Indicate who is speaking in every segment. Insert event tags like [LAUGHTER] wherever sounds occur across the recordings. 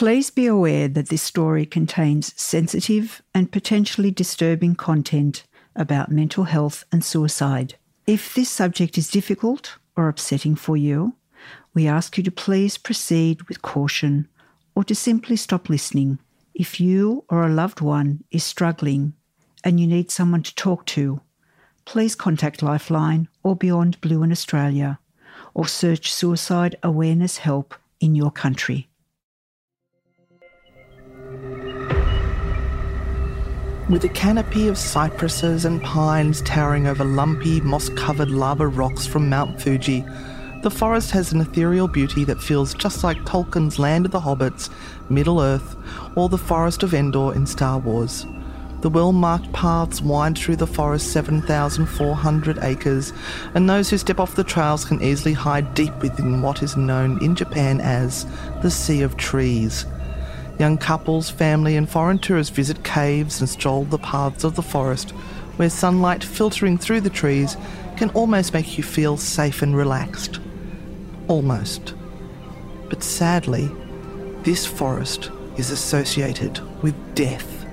Speaker 1: Please be aware that this story contains sensitive and potentially disturbing content about mental health and suicide. If this subject is difficult or upsetting for you, we ask you to please proceed with caution or to simply stop listening. If you or a loved one is struggling and you need someone to talk to, please contact Lifeline or Beyond Blue in Australia or search suicide awareness help in your country.
Speaker 2: With a canopy of cypresses and pines towering over lumpy, moss covered lava rocks from Mount Fuji, the forest has an ethereal beauty that feels just like Tolkien's Land of the Hobbits, Middle Earth, or the Forest of Endor in Star Wars. The well marked paths wind through the forest's 7,400 acres, and those who step off the trails can easily hide deep within what is known in Japan as the Sea of Trees. Young couples, family, and foreign tourists visit caves and stroll the paths of the forest, where sunlight filtering through the trees can almost make you feel safe and relaxed. Almost. But sadly, this forest is associated with death.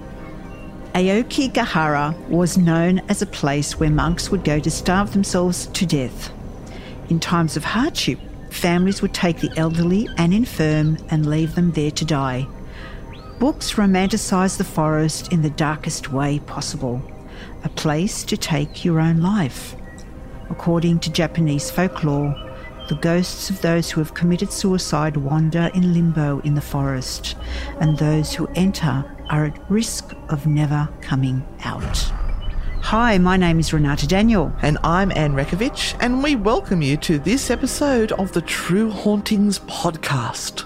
Speaker 1: Aokigahara was known as a place where monks would go to starve themselves to death. In times of hardship, families would take the elderly and infirm and leave them there to die. Books romanticise the forest in the darkest way possible, a place to take your own life. According to Japanese folklore, the ghosts of those who have committed suicide wander in limbo in the forest, and those who enter are at risk of never coming out. Hi, my name is Renata Daniel.
Speaker 2: And I'm Anne Rekovich, and we welcome you to this episode of the True Hauntings podcast.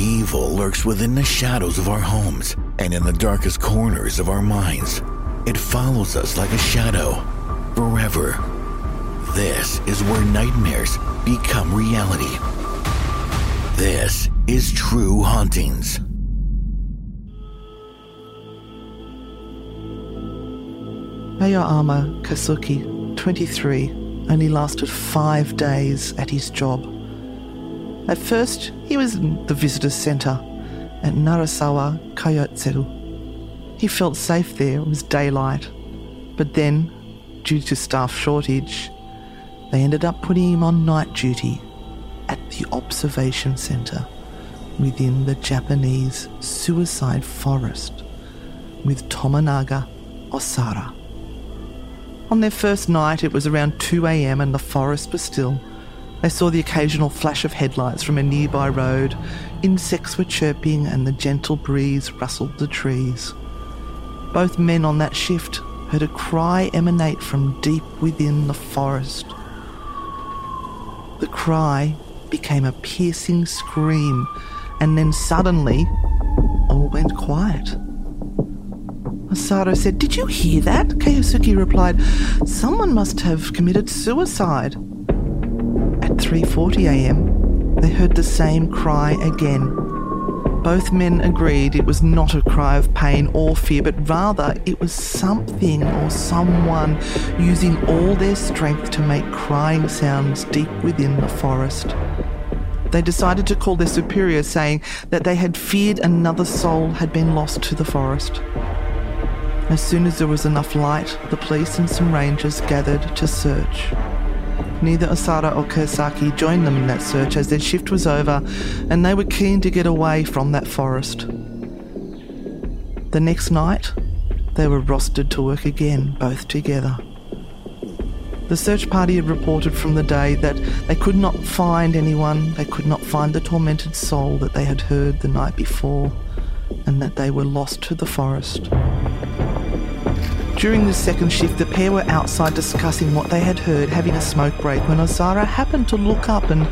Speaker 3: Evil lurks within the shadows of our homes and in the darkest corners of our minds. It follows us like a shadow, forever. This is where nightmares become reality. This is True Hauntings.
Speaker 2: Aoyama Kasuki, 23, only lasted five days at his job. At first, he was in the visitor centre at Narasawa Kyoitseru. He felt safe there, it was daylight. But then, due to staff shortage, they ended up putting him on night duty at the observation centre within the Japanese suicide forest with Tomonaga Osara. On their first night, it was around 2 am and the forest was still. They saw the occasional flash of headlights from a nearby road. Insects were chirping and the gentle breeze rustled the trees. Both men on that shift heard a cry emanate from deep within the forest. The cry became a piercing scream, and then suddenly all went quiet. Masato said, Did you hear that? Keisuke replied, Someone must have committed suicide. At 3:40 a.m., they heard the same cry again. Both men agreed it was not a cry of pain or fear, but rather it was something or someone using all their strength to make crying sounds deep within the forest. They decided to call their superior, saying that they had feared another soul had been lost to the forest. As soon as there was enough light, the police and some rangers gathered to search. Neither Osara or Kursaki joined them in that search as their shift was over and they were keen to get away from that forest. The next night, they were rostered to work again, both together. The search party had reported from the day that they could not find anyone, they could not find the tormented soul that they had heard the night before, and that they were lost to the forest. During the second shift, the pair were outside discussing what they had heard, having a smoke break, when Osara happened to look up and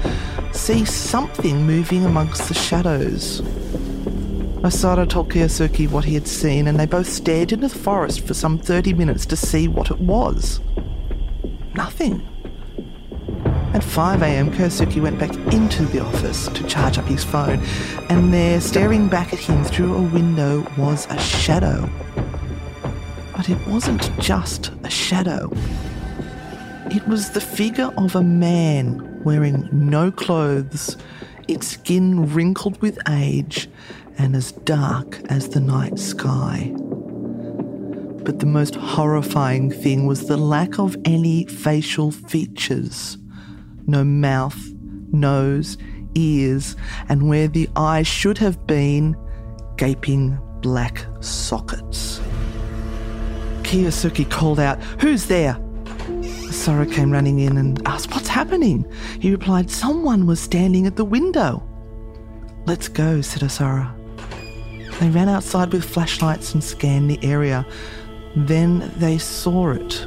Speaker 2: see something moving amongst the shadows. Asara told Kyosuke what he had seen, and they both stared into the forest for some 30 minutes to see what it was. Nothing. At 5am, Kyosuke went back into the office to charge up his phone, and there, staring back at him through a window, was a shadow. But it wasn't just a shadow. It was the figure of a man wearing no clothes, its skin wrinkled with age and as dark as the night sky. But the most horrifying thing was the lack of any facial features no mouth, nose, ears, and where the eyes should have been, gaping black sockets. Kyosuke called out, Who's there? Asara came running in and asked, What's happening? He replied, Someone was standing at the window. Let's go, said Asara. They ran outside with flashlights and scanned the area. Then they saw it,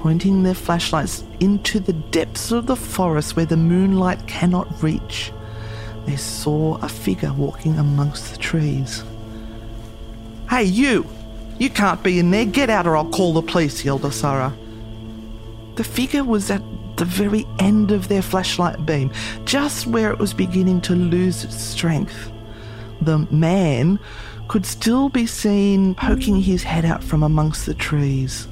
Speaker 2: pointing their flashlights into the depths of the forest where the moonlight cannot reach. They saw a figure walking amongst the trees. Hey, you! You can't be in there. Get out or I'll call the police, yelled Asara. The figure was at the very end of their flashlight beam, just where it was beginning to lose its strength the man could still be seen poking his head out from amongst the trees.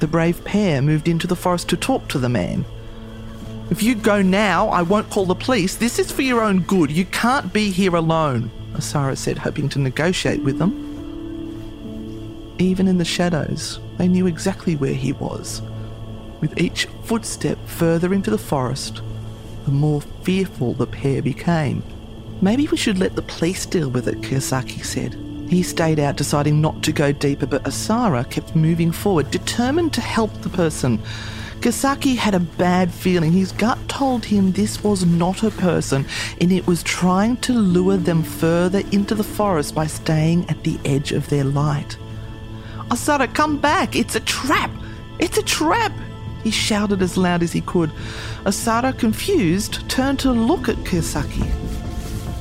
Speaker 2: The brave pair moved into the forest to talk to the man. If you go now, I won't call the police. This is for your own good. You can't be here alone, Asara said, hoping to negotiate with them. Even in the shadows, they knew exactly where he was. With each footstep further into the forest, the more fearful the pair became. Maybe we should let the police deal with it, Kiyosaki said. He stayed out, deciding not to go deeper, but Asara kept moving forward, determined to help the person. Kiyosaki had a bad feeling. His gut told him this was not a person, and it was trying to lure them further into the forest by staying at the edge of their light. Asara, come back! It's a trap! It's a trap! He shouted as loud as he could. Asada, confused, turned to look at Kiyosaki.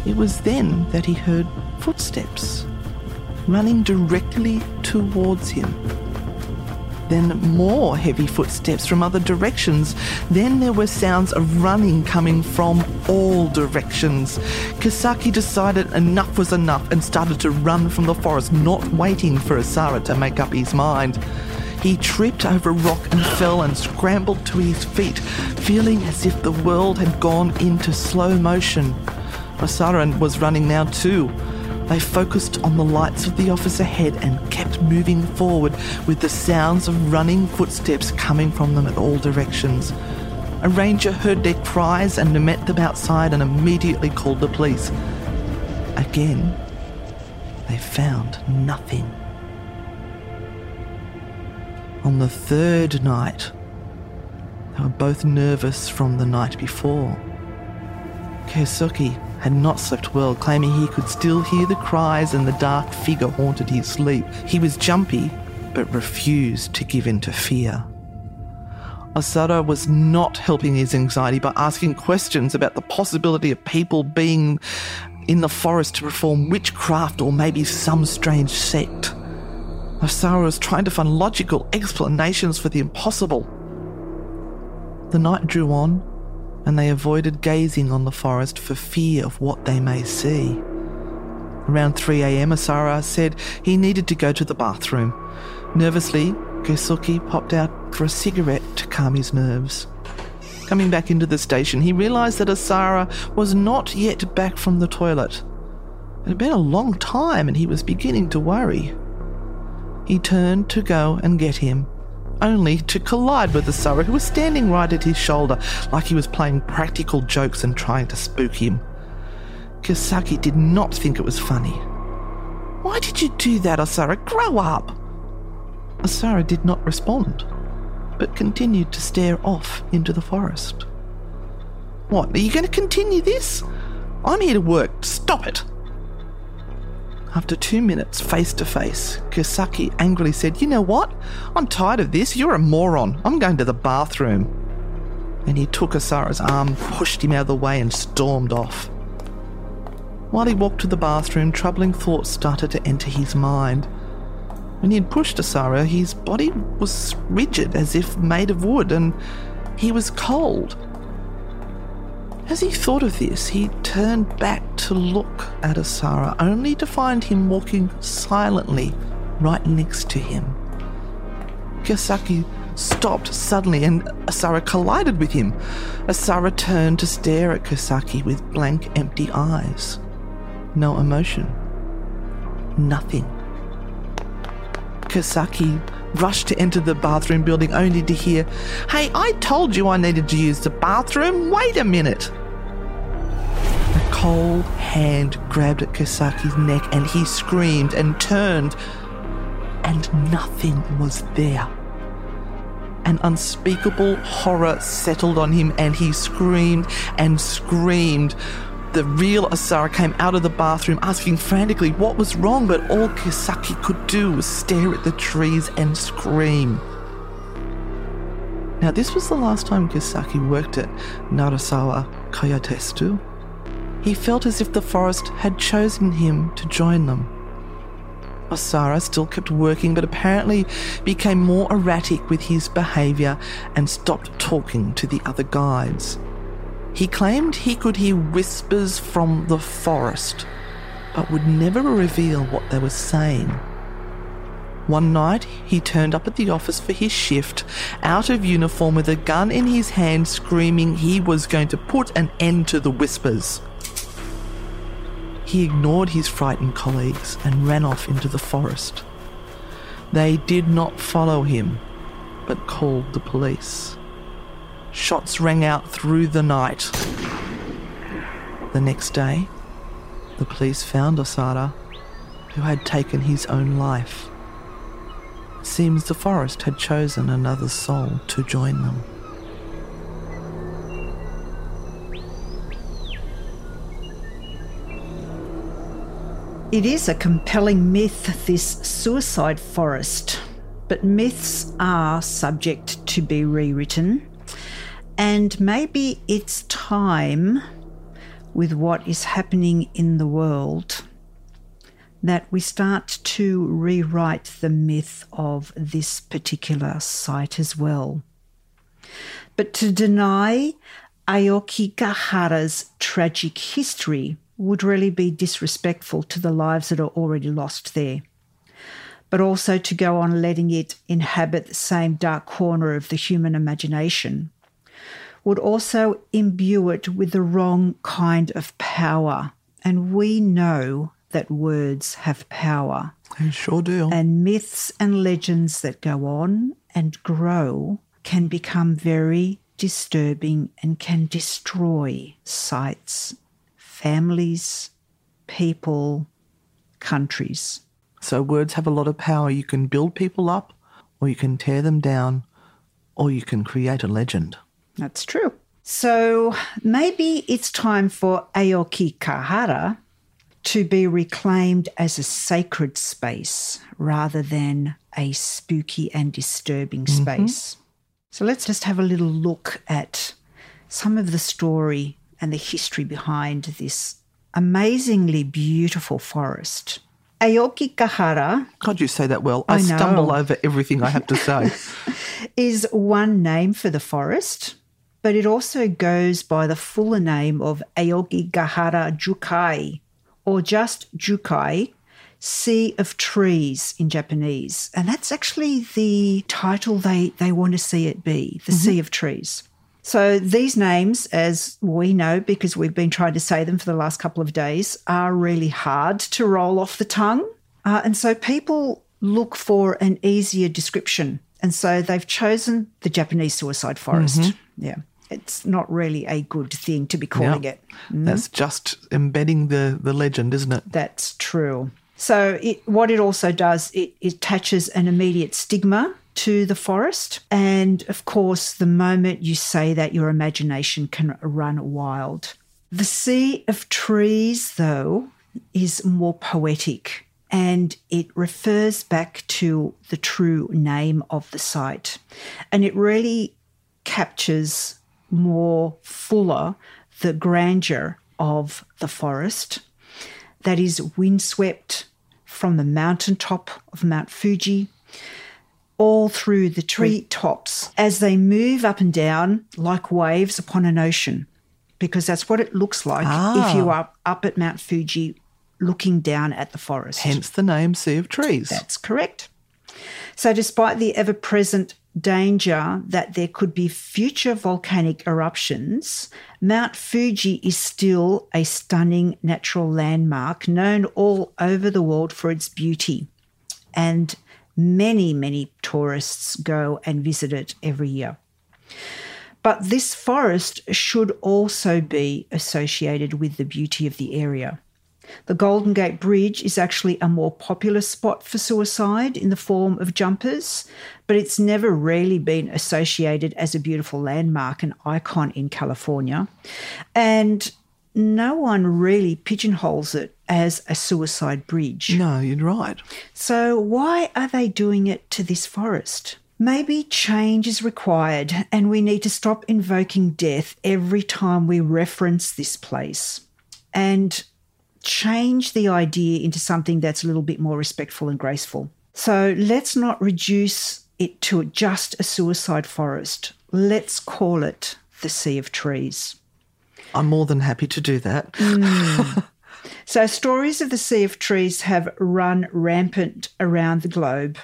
Speaker 2: It was then that he heard footsteps running directly towards him. Then more heavy footsteps from other directions. Then there were sounds of running coming from all directions. Kiyosaki decided enough was enough and started to run from the forest, not waiting for Asara to make up his mind. He tripped over a rock and fell and scrambled to his feet, feeling as if the world had gone into slow motion. Asara was running now too. They focused on the lights of the office ahead and kept moving forward with the sounds of running footsteps coming from them at all directions. A ranger heard their cries and met them outside and immediately called the police. Again, they found nothing. On the third night, they were both nervous from the night before. Kyosuke had not slept well, claiming he could still hear the cries and the dark figure haunted his sleep. He was jumpy, but refused to give in to fear. Asara was not helping his anxiety by asking questions about the possibility of people being in the forest to perform witchcraft or maybe some strange sect. Asara was trying to find logical explanations for the impossible. The night drew on, and they avoided gazing on the forest for fear of what they may see. Around 3 am, Asara said he needed to go to the bathroom. Nervously, Kyosuke popped out for a cigarette to calm his nerves. Coming back into the station, he realised that Asara was not yet back from the toilet. It had been a long time and he was beginning to worry. He turned to go and get him, only to collide with Asara, who was standing right at his shoulder like he was playing practical jokes and trying to spook him. Kiyosaki did not think it was funny. Why did you do that, Asara? Grow up! Asara did not respond, but continued to stare off into the forest. What, are you going to continue this? I'm here to work. Stop it! After two minutes face to face, Kiyosaki angrily said, You know what? I'm tired of this. You're a moron. I'm going to the bathroom. And he took Asara's arm, pushed him out of the way, and stormed off. While he walked to the bathroom, troubling thoughts started to enter his mind. When he had pushed Asara, his body was rigid as if made of wood, and he was cold. As he thought of this, he turned back to look at Asara, only to find him walking silently right next to him. Kiyosaki stopped suddenly and Asara collided with him. Asara turned to stare at Kiyosaki with blank, empty eyes. No emotion. Nothing. Kiyosaki rushed to enter the bathroom building only to hear, Hey, I told you I needed to use the bathroom. Wait a minute. Cold hand grabbed at Kiyosaki's neck and he screamed and turned, and nothing was there. An unspeakable horror settled on him and he screamed and screamed. The real Asara came out of the bathroom asking frantically what was wrong, but all Kiyosaki could do was stare at the trees and scream. Now, this was the last time Kiyosaki worked at Narasawa Kyotestu. He felt as if the forest had chosen him to join them. Osara still kept working, but apparently became more erratic with his behaviour and stopped talking to the other guides. He claimed he could hear whispers from the forest, but would never reveal what they were saying. One night, he turned up at the office for his shift, out of uniform with a gun in his hand, screaming he was going to put an end to the whispers. He ignored his frightened colleagues and ran off into the forest. They did not follow him, but called the police. Shots rang out through the night. The next day, the police found Osada, who had taken his own life. Seems the forest had chosen another soul to join them.
Speaker 1: It is a compelling myth, this suicide forest, but myths are subject to be rewritten. And maybe it's time, with what is happening in the world, that we start to rewrite the myth of this particular site as well. But to deny Aokigahara's tragic history would really be disrespectful to the lives that are already lost there. But also to go on letting it inhabit the same dark corner of the human imagination would also imbue it with the wrong kind of power. And we know that words have power.
Speaker 2: They sure do.
Speaker 1: And myths and legends that go on and grow can become very disturbing and can destroy sites families, people, countries.
Speaker 2: So words have a lot of power. You can build people up, or you can tear them down, or you can create a legend.
Speaker 1: That's true. So maybe it's time for Aokigahara to be reclaimed as a sacred space rather than a spooky and disturbing mm-hmm. space. So let's just have a little look at some of the story and the history behind this amazingly beautiful forest. Aoki Kahara.
Speaker 2: God, you say that well. I, I stumble over everything I have to say. [LAUGHS] [LAUGHS]
Speaker 1: is one name for the forest, but it also goes by the fuller name of Aokigahara Jukai, or just Jukai, Sea of Trees in Japanese. And that's actually the title they, they want to see it be the mm-hmm. Sea of Trees. So these names, as we know, because we've been trying to say them for the last couple of days, are really hard to roll off the tongue. Uh, and so people look for an easier description. And so they've chosen the Japanese suicide forest. Mm-hmm. Yeah. It's not really a good thing to be calling it.
Speaker 2: Mm? That's just embedding the, the legend, isn't it?
Speaker 1: That's true. So it, what it also does, it, it attaches an immediate stigma to the forest. And of course, the moment you say that, your imagination can run wild. The Sea of Trees, though, is more poetic and it refers back to the true name of the site. And it really captures more fuller the grandeur of the forest that is windswept from the mountaintop of Mount Fuji all through the tree tops as they move up and down like waves upon an ocean, because that's what it looks like if you ah. are up at Mount Fuji looking down at the forest.
Speaker 2: Hence the name Sea of Trees.
Speaker 1: That's correct. So, despite the ever present danger that there could be future volcanic eruptions, Mount Fuji is still a stunning natural landmark known all over the world for its beauty. And many, many tourists go and visit it every year. But this forest should also be associated with the beauty of the area. The Golden Gate Bridge is actually a more popular spot for suicide in the form of jumpers, but it's never really been associated as a beautiful landmark and icon in California. And no one really pigeonholes it as a suicide bridge.
Speaker 2: No, you're right.
Speaker 1: So, why are they doing it to this forest? Maybe change is required and we need to stop invoking death every time we reference this place and change the idea into something that's a little bit more respectful and graceful. So, let's not reduce it to just a suicide forest. Let's call it the Sea of Trees.
Speaker 2: I'm more than happy to do that. Mm. [LAUGHS]
Speaker 1: So, stories of the Sea of Trees have run rampant around the globe.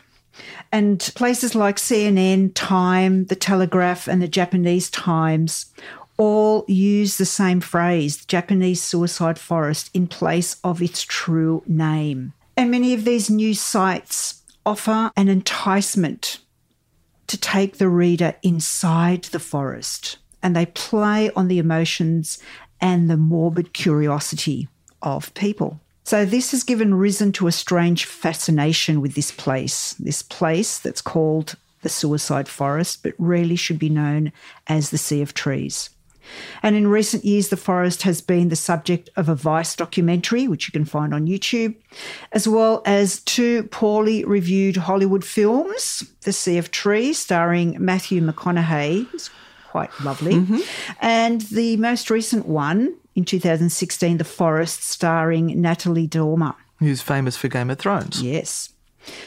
Speaker 1: And places like CNN, Time, The Telegraph, and the Japanese Times all use the same phrase, Japanese suicide forest, in place of its true name. And many of these new sites offer an enticement to take the reader inside the forest, and they play on the emotions and the morbid curiosity of people. So, this has given reason to a strange fascination with this place, this place that's called the suicide forest, but really should be known as the Sea of Trees. And in recent years, the forest has been the subject of a Vice documentary, which you can find on YouTube, as well as two poorly reviewed Hollywood films The Sea of Trees, starring Matthew McConaughey, who's quite lovely, mm-hmm. and the most recent one in 2016, The Forest, starring Natalie Dormer.
Speaker 2: Who's famous for Game of Thrones.
Speaker 1: Yes.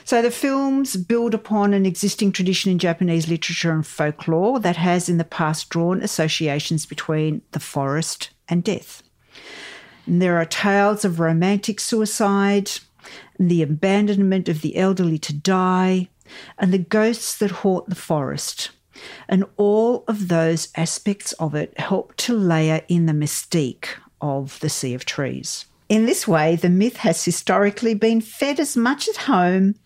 Speaker 1: So the films build upon an existing tradition in Japanese literature and folklore that has in the past drawn associations between the forest and death. And there are tales of romantic suicide, the abandonment of the elderly to die, and the ghosts that haunt the forest. And all of those aspects of it help to layer in the mystique of the Sea of Trees. In this way, the myth has historically been fed as much at home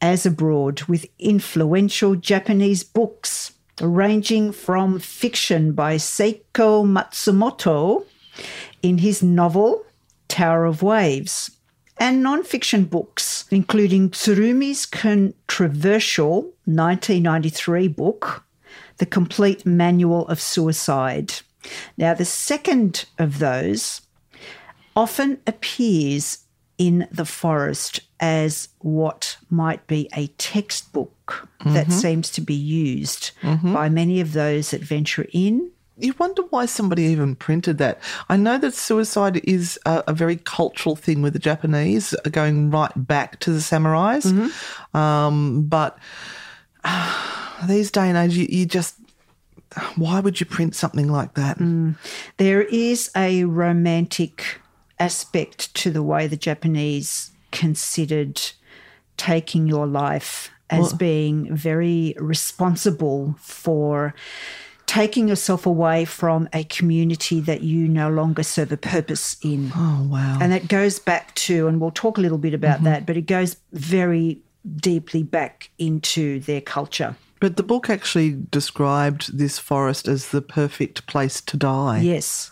Speaker 1: as abroad with influential Japanese books, ranging from fiction by Seiko Matsumoto in his novel Tower of Waves, and non-fiction books, including Tsurumi's controversial 1993 book, The Complete Manual of Suicide. Now, the second of those often appears in the forest as what might be a textbook that seems to be used by many of those that venture in.
Speaker 2: You wonder why somebody even printed that. I know that suicide is a, a very cultural thing with the Japanese, going right back to the samurais. Um, but uh, [SIGHS] these day and age, you, you just why would you print something like that?
Speaker 1: There is a romantic aspect to the way the Japanese considered taking your life as being very responsible for taking yourself away from a community that you no longer serve a purpose in.
Speaker 2: Oh wow!
Speaker 1: And that goes back to, and we'll talk a little bit about mm-hmm. that, but it goes very deeply back into their culture.
Speaker 2: But the book actually described this forest as the perfect place to die.
Speaker 1: Yes.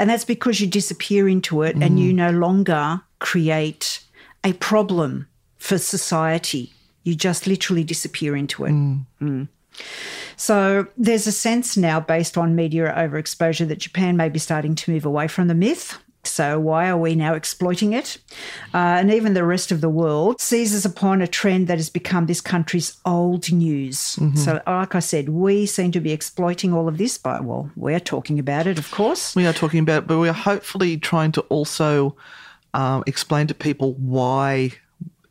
Speaker 1: And that's because you disappear into it and you no longer create a problem for society. You just literally disappear into it. Mm. So there's a sense now, based on media overexposure, that Japan may be starting to move away from the myth. So why are we now exploiting it? Uh, and even the rest of the world seizes upon a trend that has become this country's old news. So, like I said, we seem to be exploiting all of this. by, well, we're talking about it, of course.
Speaker 2: We are talking about, it, but we are hopefully trying to also um, explain to people why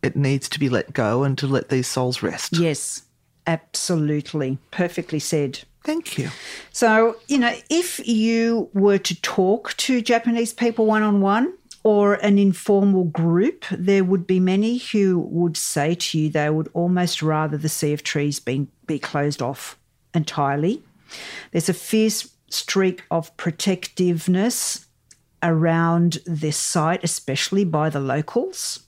Speaker 2: it needs to be let go and to let these souls rest.
Speaker 1: Yes, absolutely. Perfectly said.
Speaker 2: Thank you.
Speaker 1: So, you know, if you were to talk to Japanese people one on one or an informal group, there would be many who would say to you they would almost rather the Sea of Trees be, be closed off entirely. There's a fierce streak of protectiveness around this site, especially by the locals.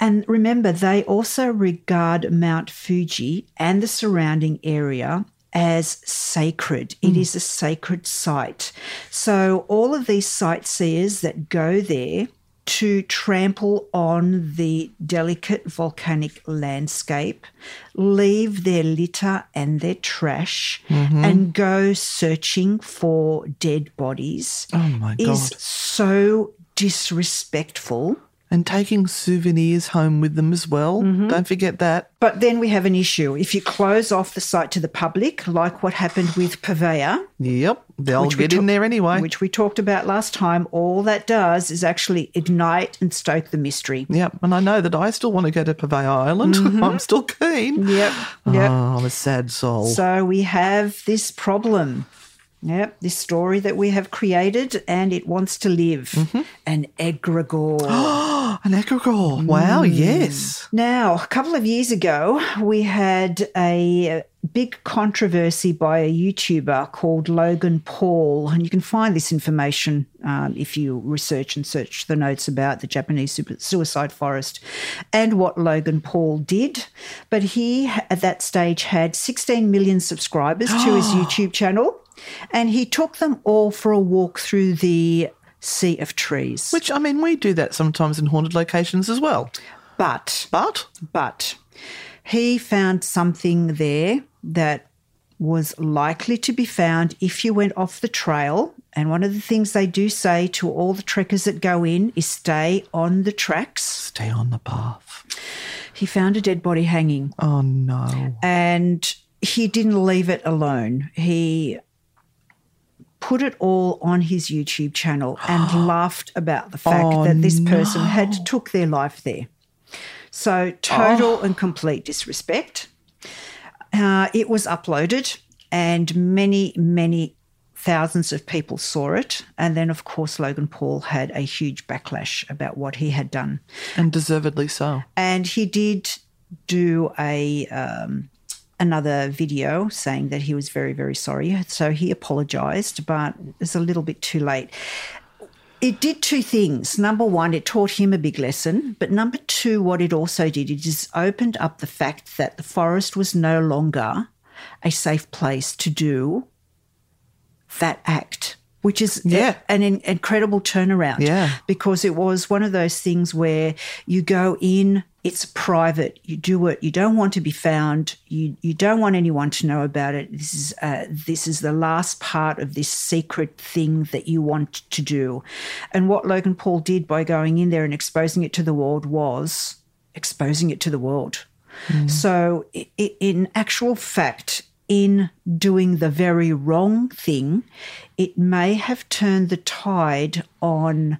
Speaker 1: And remember, they also regard Mount Fuji and the surrounding area as sacred. It hmm. is a sacred site. So, all of these sightseers that go there to trample on the delicate volcanic landscape, leave their litter and their trash, mm-hmm. and go searching for dead bodies
Speaker 2: Oh my
Speaker 1: is
Speaker 2: God.
Speaker 1: so disrespectful.
Speaker 2: And taking souvenirs home with them as well.
Speaker 1: Mm-hmm.
Speaker 2: Don't forget that.
Speaker 1: But then we have an issue. If you close off the site to the public, like what happened with Poveglia,
Speaker 2: Yep. They'll get in there anyway.
Speaker 1: which we talked about last time, all that does is actually ignite and stoke the mystery.
Speaker 2: Yep. And I know that I still want to go to Poveglia Island. [LAUGHS] I'm still keen.
Speaker 1: Yep. Mm-hmm. Yep.
Speaker 2: Oh, I'm a sad soul.
Speaker 1: So we have this problem. Yep, this story that we have created and it wants to live.
Speaker 2: Mm-hmm.
Speaker 1: An egregore. [GASPS] [GASPS]
Speaker 2: An egregore. Wow,
Speaker 1: Mm.
Speaker 2: yes.
Speaker 1: Now, a couple of years ago, we had a big controversy by a YouTuber called Logan Paul, and you can find this information um, if you research and search the notes about the Japanese super- suicide forest and what Logan Paul did. But he, at that stage, had 16 million subscribers to his [GASPS] YouTube channel, and he took them all for a walk through the Sea of Trees.
Speaker 2: Which, I mean, we do that sometimes in haunted locations as well.
Speaker 1: but
Speaker 2: But
Speaker 1: But he found something there that was likely to be found if you went off the trail. And one of the things they do say to all the trekkers that go in is stay on the tracks.
Speaker 2: stay on the path.
Speaker 1: He found a dead body hanging
Speaker 2: Oh, no.
Speaker 1: and he didn't leave it alone. He put it all on his YouTube channel and [GASPS] laughed about the fact
Speaker 2: Oh,
Speaker 1: that this person had took their life there. So total
Speaker 2: Oh.
Speaker 1: and complete disrespect. Uh, it was uploaded, and many, many thousands of people saw it. And then, of course, Logan Paul had a huge backlash about what he had done
Speaker 2: And deservedly so.
Speaker 1: and he did do a um, another video saying that he was very very sorry. So he apologized but it's a little bit too late. It did two things. Number one it taught him a big lesson. But number two what it also did it just opened up the fact that the forest was no longer a safe place to do that act which is
Speaker 2: Yeah.
Speaker 1: an in- incredible turnaround.
Speaker 2: Yeah.
Speaker 1: because it was one of those things where you go in it's private. You do it you don't want to be found. You you don't want anyone to know about it. This is uh, this is the last part of this secret thing that you want to do. And what Logan Paul did by going in there and exposing it to the world was exposing it to the world. So i i in actual fact in doing the very wrong thing, it may have turned the tide on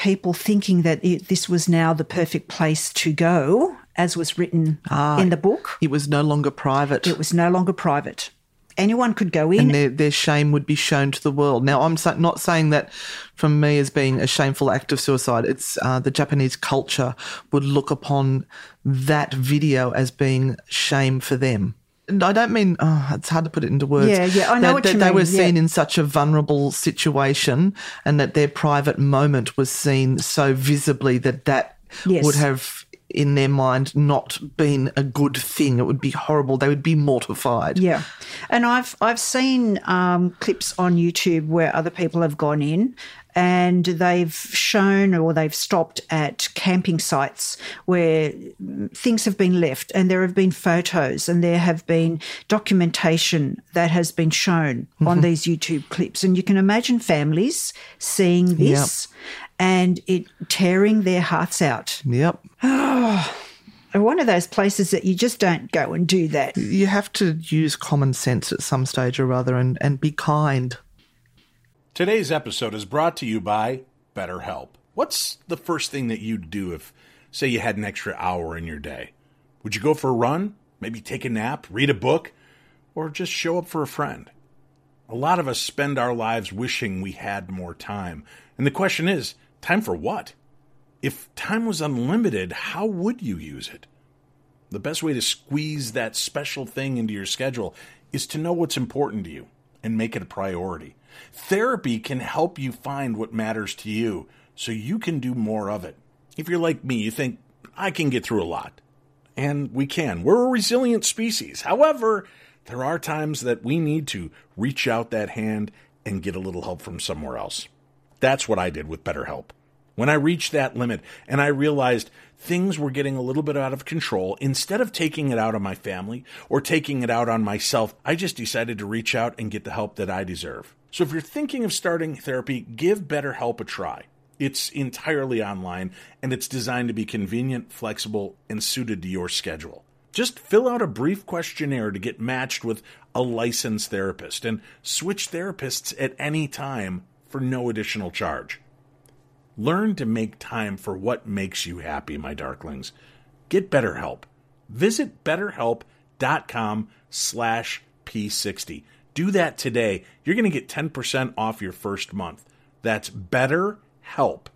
Speaker 1: people thinking that it, this was now the perfect place to go, as was written in the book.
Speaker 2: It was no longer private.
Speaker 1: It was no longer private. Anyone could go in.
Speaker 2: and their, their shame would be shown to the world. Now, I'm not saying that from me as being a shameful act of suicide. It's uh, the Japanese culture would look upon that video as being shame for them. I don't mean, oh, it's hard to put it into words.
Speaker 1: Yeah, yeah, I know
Speaker 2: that,
Speaker 1: what
Speaker 2: that
Speaker 1: you
Speaker 2: they
Speaker 1: mean,
Speaker 2: were
Speaker 1: yeah.
Speaker 2: seen in such a vulnerable situation and that their private moment was seen so visibly that that
Speaker 1: Yes.
Speaker 2: would have in their mind not been a good thing. It would be horrible. They would be mortified.
Speaker 1: Yeah, and I've I've seen um, clips on YouTube where other people have gone in and they've shown or they've stopped at camping sites where things have been left, and there have been photos and there have been documentation that has been shown mm-hmm. on these YouTube clips, and you can imagine families seeing this. And it tearing their hearts out.
Speaker 2: Yep. [SIGHS]
Speaker 1: One of those places that you just don't go and do that.
Speaker 2: you have to use common sense at some stage or other and, and be kind.
Speaker 4: Today's episode is brought to you by BetterHelp. What's the first thing that you'd do if, say, you had an extra hour in your day? Would you go for a run? Maybe take a nap, read a book, or just show up for a friend? A lot of us spend our lives wishing we had more time. And the question is time for what? If time was unlimited, how would you use it? The best way to squeeze that special thing into your schedule is to know what's important to you and make it a priority. Therapy can help you find what matters to you so you can do more of it. If you're like me, you think, I can get through a lot. And we can. We're a resilient species. However, there are times that we need to reach out that hand and get a little help from somewhere else. That's what I did with BetterHelp. When I reached that limit and I realized things were getting a little bit out of control, instead of taking it out on my family or taking it out on myself, I just decided to reach out and get the help that I deserve. So if you're thinking of starting therapy, give BetterHelp a try. It's entirely online and it's designed to be convenient, flexible, and suited to your schedule. Just fill out a brief questionnaire to get matched with a licensed therapist and switch therapists at any time for no additional charge. Learn to make time for what makes you happy, my darklings. Get BetterHelp. Visit betterhelp.com slash p60. Do that today. You're going to get 10% off your first month. That's betterhelp,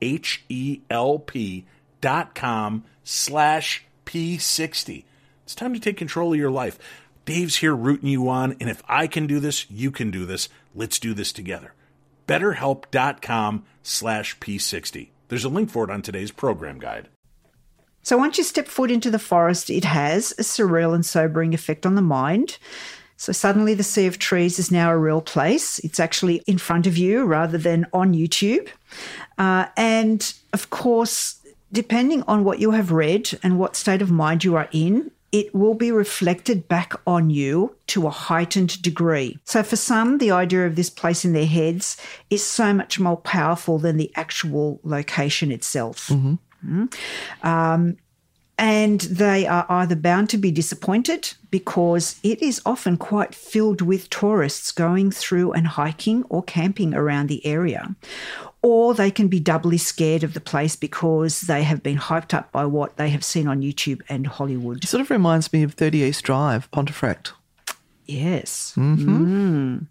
Speaker 4: H-E-L-P dot com slash p60. It's time to take control of your life. Dave's here rooting you on, and if I can do this, you can do this. Let's do this together betterhelp.com slash p60. There's a link for it on today's program guide.
Speaker 1: So once you step foot into the forest, it has a surreal and sobering effect on the mind. So suddenly the Sea of Trees is now a real place. It's actually in front of you rather than on YouTube. Uh, and of course, depending on what you have read and what state of mind you are in, it will be reflected back on you to a heightened degree. So, for some, the idea of this place in their heads is so much more powerful than the actual location itself. Mm-hmm. Mm-hmm. Um, and they are either bound to be disappointed because it is often quite filled with tourists going through and hiking or camping around the area, or they can be doubly scared of the place because they have been hyped up by what they have seen on YouTube and Hollywood.
Speaker 2: It sort of reminds me of 30 East Drive, Pontefract.
Speaker 1: Yes. Mm-hmm. Mm.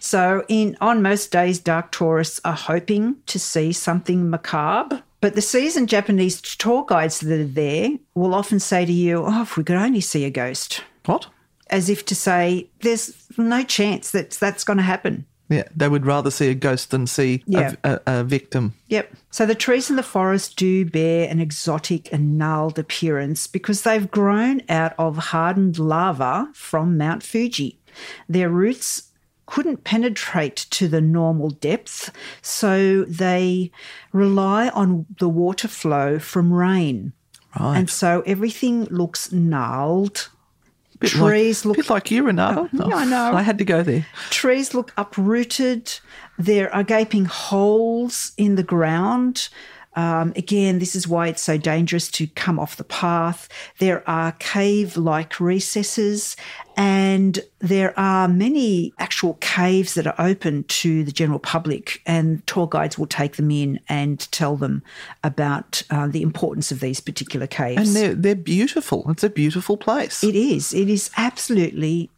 Speaker 1: So, in on most days, dark tourists are hoping to see something macabre. But the seasoned Japanese tour guides that are there will often say to you, "Oh, if we could only see a ghost."
Speaker 2: What?
Speaker 1: As if to say, "There's no chance that that's going to happen."
Speaker 2: Yeah, they would rather see a ghost than see
Speaker 1: Yeah.
Speaker 2: a, a, a victim.
Speaker 1: Yep. So the trees in the forest do bear an exotic and gnarled appearance because they've grown out of hardened lava from Mount Fuji. Their roots couldn't penetrate to the normal depth, so they rely on the water flow from rain.
Speaker 2: Right.
Speaker 1: And so everything looks gnarled.
Speaker 2: Bit
Speaker 1: trees
Speaker 2: like,
Speaker 1: look
Speaker 2: bit like you, Renata.
Speaker 1: Oh, yeah, I oh, know.
Speaker 2: I had to go there.
Speaker 1: trees look uprooted. There are gaping holes in the ground. Um, again, this is why it's so dangerous to come off the path. There are cave like recesses, and there are many actual caves that are open to the general public, and tour guides will take them in and tell them about uh, the importance of these particular caves.
Speaker 2: And they're, they're beautiful. It's a beautiful place.
Speaker 1: It is. It is absolutely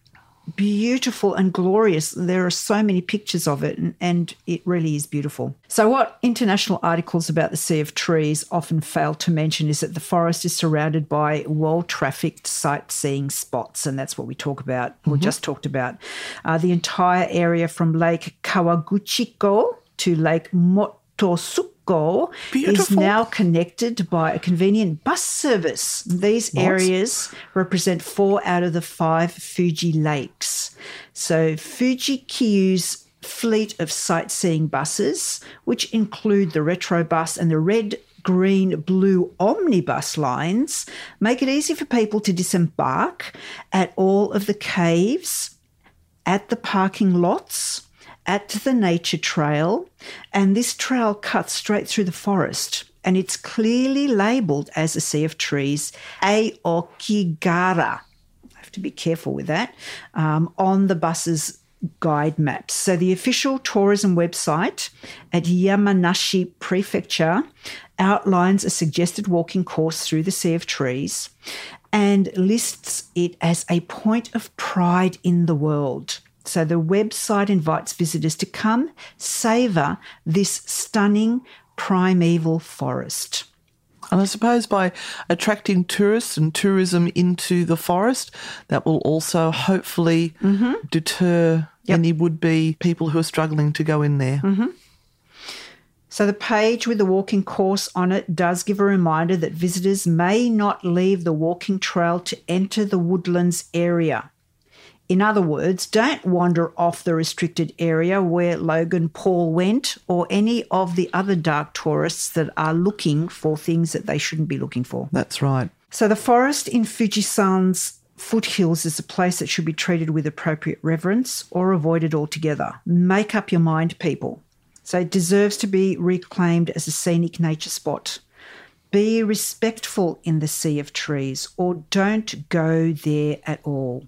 Speaker 1: beautiful and glorious. There are so many pictures of it, and, and it really is beautiful. So, what international articles about the Sea of Trees often fail to mention is that the forest is surrounded by well trafficked sightseeing spots, and that's what we talk about, We just talked about. Uh, the entire area from Lake Kawaguchiko to Lake Motosuko is
Speaker 2: Beautiful.
Speaker 1: now connected by a convenient bus service. These areas represent four out of the five Fuji lakes. So Fuji Kyu's fleet of sightseeing buses, which include the Retro Bus and the red green blue omnibus lines, make it easy for people to disembark at all of the caves at the parking lots, at the nature trail, and this trail cuts straight through the forest. And it's clearly labelled as a sea of trees, Aokigara. I have to be careful with that. Um, on the bus's guide maps. So the official tourism website at Yamanashi Prefecture outlines a suggested walking course through the Sea of Trees and lists it as a point of pride in the world. So the website invites visitors to come savour this stunning primeval forest.
Speaker 2: And I suppose by attracting tourists and tourism into the forest, that will also hopefully mm-hmm. deter
Speaker 1: Yep.
Speaker 2: any would be people who are struggling to go in there. Mm-hmm.
Speaker 1: So the page with the walking course on it does give a reminder that visitors may not leave the walking trail to enter the woodlands area. In other words, don't wander off the restricted area where Logan Paul went or any of the other dark tourists that are looking for things that they shouldn't be looking for.
Speaker 2: That's right.
Speaker 1: So the forest in Fujisan's foothills is a place that should be treated with appropriate reverence or avoided altogether. Make up your mind, people. So it deserves to be reclaimed as a scenic nature spot. Be respectful in the sea of trees or don't go there at all.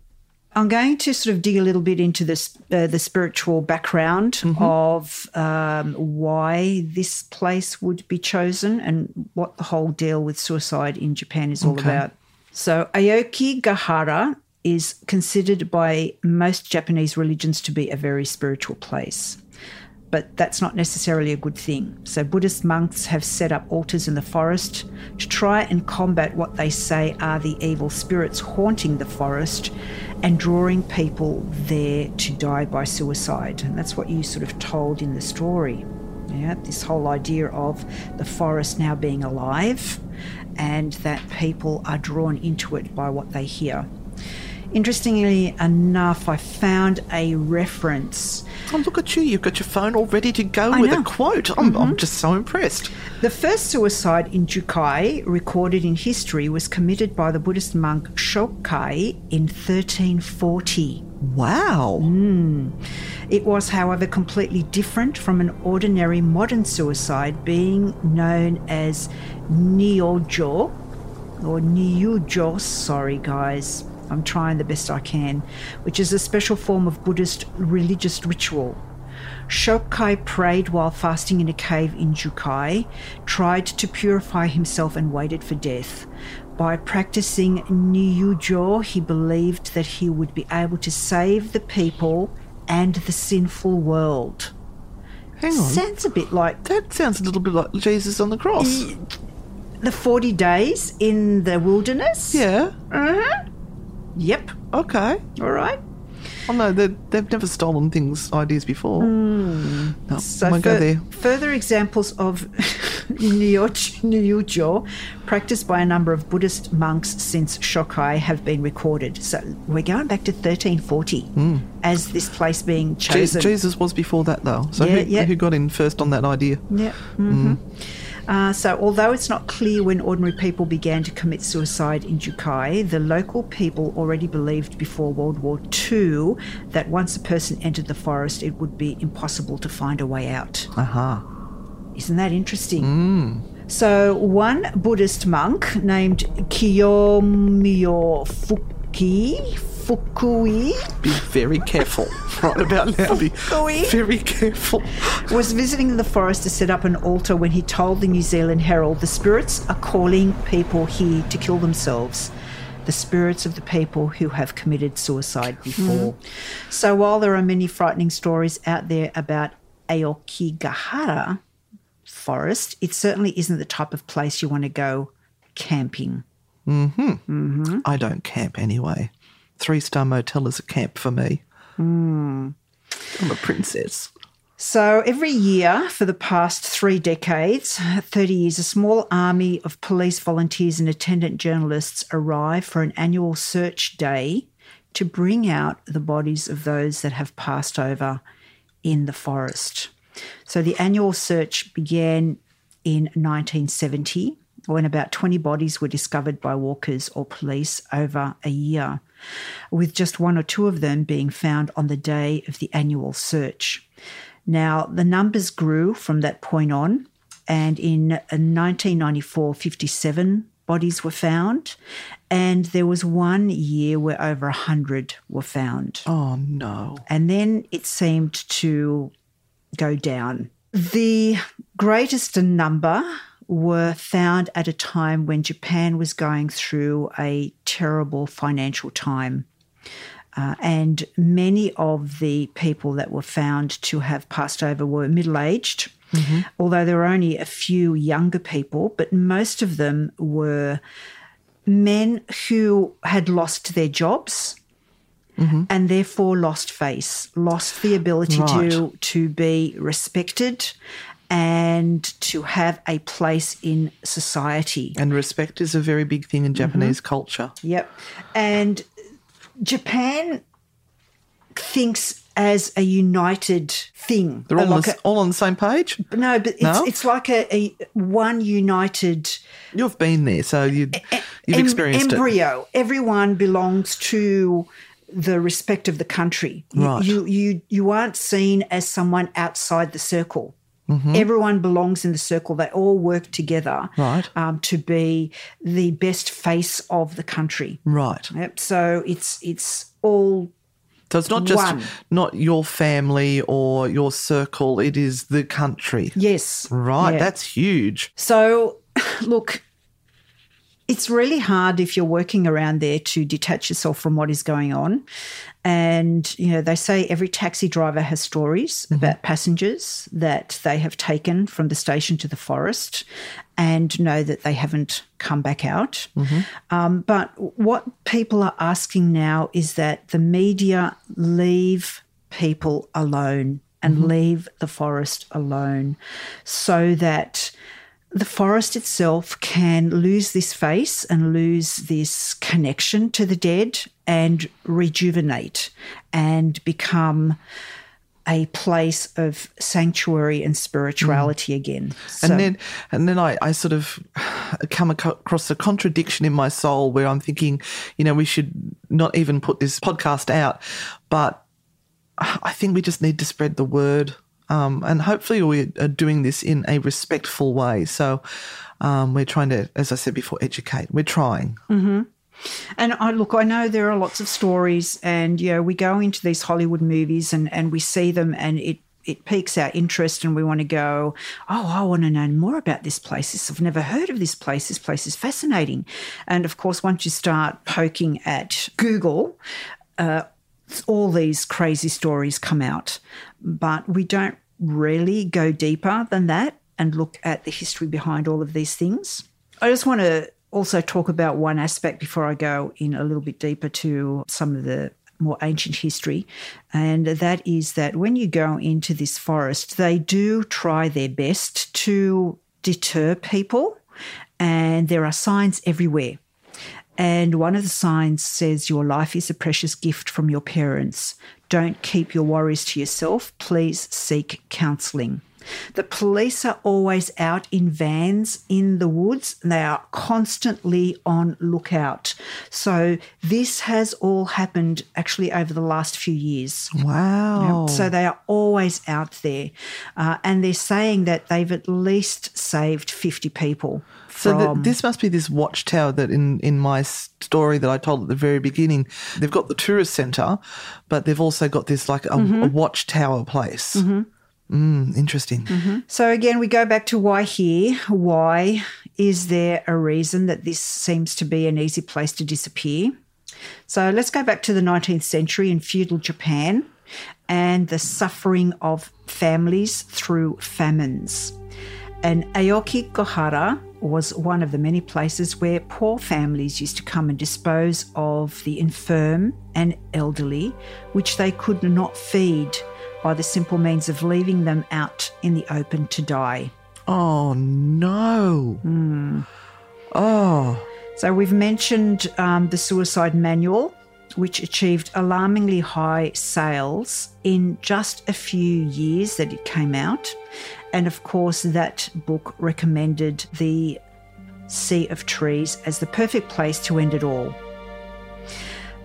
Speaker 1: I'm going to sort of dig a little bit into this, uh, the spiritual background of um, why this place would be chosen and what the whole deal with suicide in Japan is all
Speaker 2: Okay.
Speaker 1: about. So, Aokigahara is considered by most Japanese religions to be a very spiritual place but that's not necessarily a good thing. So, Buddhist monks have set up altars in the forest to try and combat what they say are the evil spirits haunting the forest and drawing people there to die by suicide. And that's what you sort of told in the story. Yeah, this whole idea of the forest now being alive and that people are drawn into it by what they hear. Interestingly enough, I found a reference
Speaker 2: Oh, look at you. You've got your phone all ready to go
Speaker 1: I
Speaker 2: with
Speaker 1: know.
Speaker 2: a quote. I'm, I'm mm-hmm. just so impressed.
Speaker 1: The first suicide in Jukai recorded in history was committed by the Buddhist monk Shokai in 1340.
Speaker 2: Wow. Mm.
Speaker 1: It was, however, completely different from an ordinary modern suicide, being known as Nyojo or Nyujo. Sorry, guys. I'm trying the best I can, which is a special form of Buddhist religious ritual. Shokai prayed while fasting in a cave in Jukai, tried to purify himself, and waited for death. By practicing Nyujo, he believed that he would be able to save the people and the sinful world.
Speaker 2: Hang on.
Speaker 1: Sounds a bit like
Speaker 2: that sounds a little bit like Jesus on the cross.
Speaker 1: the 40 days in the wilderness.
Speaker 2: Yeah. Uh-huh.
Speaker 1: Yep.
Speaker 2: Okay.
Speaker 1: All right.
Speaker 2: Oh no, they- they've never stolen things, ideas before. No,
Speaker 1: Hmm. So
Speaker 2: won't go there.
Speaker 1: Further examples of [LAUGHS] Nyujo practiced by a number of Buddhist monks since Shokai have been recorded. So we're going back to 1340 as this place being chosen.
Speaker 2: Jesus was before that, though. So
Speaker 1: Yeah,
Speaker 2: who,
Speaker 1: yeah.
Speaker 2: who got in first on that idea?
Speaker 1: Yeah. hmm Uh, so, although it's not clear when ordinary people began to commit suicide in Jukai, the local people already believed before World War II that once a person entered the forest, it would be impossible to find a way out.
Speaker 2: Aha.
Speaker 1: Isn't that interesting? So, one Buddhist monk named Kiyomiyo Fuki, Fukui,
Speaker 2: Be very careful [LAUGHS] right about now. Be
Speaker 1: Fukui.
Speaker 2: very careful.
Speaker 1: was visiting the forest to set up an altar when he told the New Zealand Herald the spirits are calling people here to kill themselves. The spirits of the people who have committed suicide before. So while there are many frightening stories out there about Aokigahara forest, it certainly isn't the type of place you want to go camping. Mm-hmm. Mm-hmm.
Speaker 2: I don't camp anyway. Three star motel is a camp for me.
Speaker 1: Hmm.
Speaker 2: I'm a princess.
Speaker 1: So every year for the past three decades, 30 years, a small army of police volunteers and attendant journalists arrive for an annual search day to bring out the bodies of those that have passed over in the forest. So the annual search began in 1970 when about 20 bodies were discovered by walkers or police over a year, with just one or two of them being found on the day of the annual search. Now, the numbers grew from that point on, and in 1994, 57 bodies were found, And there was one year where over a hundred were found.
Speaker 2: Oh no.
Speaker 1: And then it seemed to go down. The greatest number were found at a time when Japan was going through a terrible financial time. Uh, and many of the people that were found to have passed over were middle aged, although there were only a few younger people, but most of them were men who had lost their jobs. And therefore lost face, lost the ability
Speaker 2: Right.
Speaker 1: to to be respected and to have a place in society.
Speaker 2: And respect is a very big thing in mm-hmm. Japanese culture.
Speaker 1: Yep. And Japan thinks as a united thing.
Speaker 2: They're all, on
Speaker 1: Like
Speaker 2: the, all on the same page.
Speaker 1: no, but it's,
Speaker 2: No?
Speaker 1: it's like a, a one united
Speaker 2: You've been there, so you you've
Speaker 1: em-
Speaker 2: experienced it.
Speaker 1: embryo. Everyone belongs to the respect of the country.
Speaker 2: Right.
Speaker 1: You, you, you aren't seen as someone outside the circle.
Speaker 2: Mm-hmm.
Speaker 1: Everyone belongs in the circle. They all work together
Speaker 2: Right.
Speaker 1: um, to be the best face of the country.
Speaker 2: Right.
Speaker 1: Yep. So it's it's all
Speaker 2: So it's not just
Speaker 1: One.
Speaker 2: not your family or your circle, it is the country.
Speaker 1: yes.
Speaker 2: Right.
Speaker 1: Yeah.
Speaker 2: That's huge.
Speaker 1: So, [LAUGHS] look, it's really hard if you're working around there to detach yourself from what is going on. And, you know, they say every taxi driver has stories mm-hmm. about passengers that they have taken from the station to the forest and know that they haven't come back out. Mm-hmm. Um, but what people are asking now is that the media leave people alone and mm-hmm. leave the forest alone so that the forest itself can lose this face and lose this connection to the dead and rejuvenate and become a place of sanctuary and spirituality mm. again. So,
Speaker 2: and then and then I, I sort of come across a contradiction in my soul where I'm thinking, you know, we should not even put this podcast out, but I think we just need to spread the word. Um, and hopefully we are doing this in a respectful way. So um, we're trying to, as I said before, educate. We're trying.
Speaker 1: And I look, I know there are lots of stories, and you know, we go into these Hollywood movies and and we see them, and it it piques our interest, and we want to go. Oh, I want to know more about this place. This, I've never heard of this place. This place is fascinating. And of course, once you start poking at Google, uh, all these crazy stories come out, but we don't really go deeper than that and look at the history behind all of these things. I just want to also talk about one aspect before I go in a little bit deeper to some of the more ancient history, and that is that when you go into this forest, they do try their best to deter people, and there are signs everywhere. And one of the signs says, Your life is a precious gift from your parents. Don't keep your worries to yourself. Please seek counselling. The police are always out in vans in the woods. They are constantly on lookout. So, this has all happened actually over the last few years.
Speaker 2: Wow.
Speaker 1: So they are always out there. Uh, and they're saying that they've at least saved 50 people.
Speaker 2: So th-
Speaker 1: from-
Speaker 2: this must be this watchtower that in, in my story that I told at the very beginning, they've got the tourist centre, but they've also got this like a,
Speaker 1: Mm-hmm.
Speaker 2: a watchtower place. Mm, interesting.
Speaker 1: So again, we go back to why here? Why is there a reason that this seems to be an easy place to disappear? So let's go back to the 19th century in feudal Japan and the suffering of families through famines. And Aokigahara was one of the many places where poor families used to come and dispose of the infirm and elderly, which they could not feed by the simple means of leaving them out in the open to die.
Speaker 2: Oh, no.
Speaker 1: Hmm.
Speaker 2: Oh,
Speaker 1: So we've mentioned um, the Suicide Manual, which achieved alarmingly high sales in just a few years that it came out. And of course, that book recommended the Sea of Trees as the perfect place to end it all.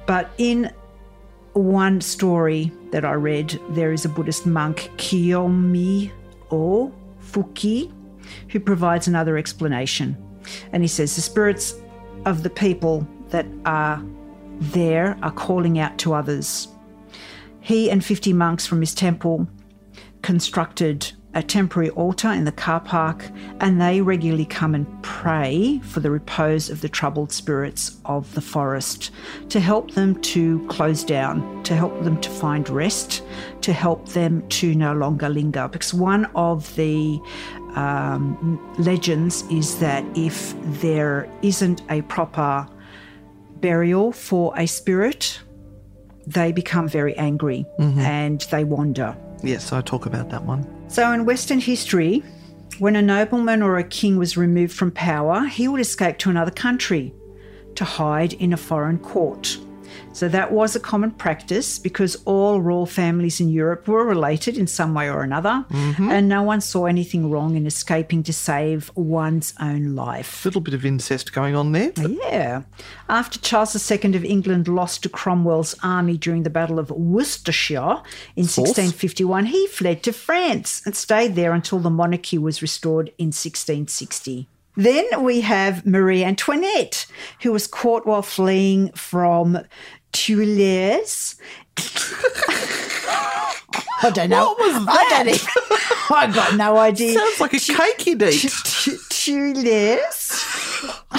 Speaker 1: But in one story that I read, there is a Buddhist monk, Kiyomi O Fuki, who provides another explanation. And he says the spirits of the people that are there are calling out to others. He and 50 monks from his temple constructed a temporary altar in the car park, and they regularly come and pray for the repose of the troubled spirits of the forest to help them to close down, to help them to find rest, to help them to no longer linger. Because one of the um, legends is that if there isn't a proper burial for a spirit, they become very angry and they wander.
Speaker 2: Yes, I talk about that one.
Speaker 1: So, in Western history, when a nobleman or a king was removed from power, he would escape to another country to hide in a foreign court. So, that was a common practice because all royal families in Europe were related in some way or another, mm-hmm. and no one saw anything wrong in escaping to save one's own life.
Speaker 2: A little bit of incest going on there.
Speaker 1: Yeah. After Charles II of England lost to Cromwell's army during the Battle of Worcestershire in 1651, he fled to France and stayed there until the monarchy was restored in 1660. Then we have Marie Antoinette, who was caught while fleeing from Tuileries. I don't know.
Speaker 2: What was that?
Speaker 1: I don't even, [LAUGHS] I got no idea.
Speaker 2: Sounds like a cake you'd eat.
Speaker 1: Tuileries.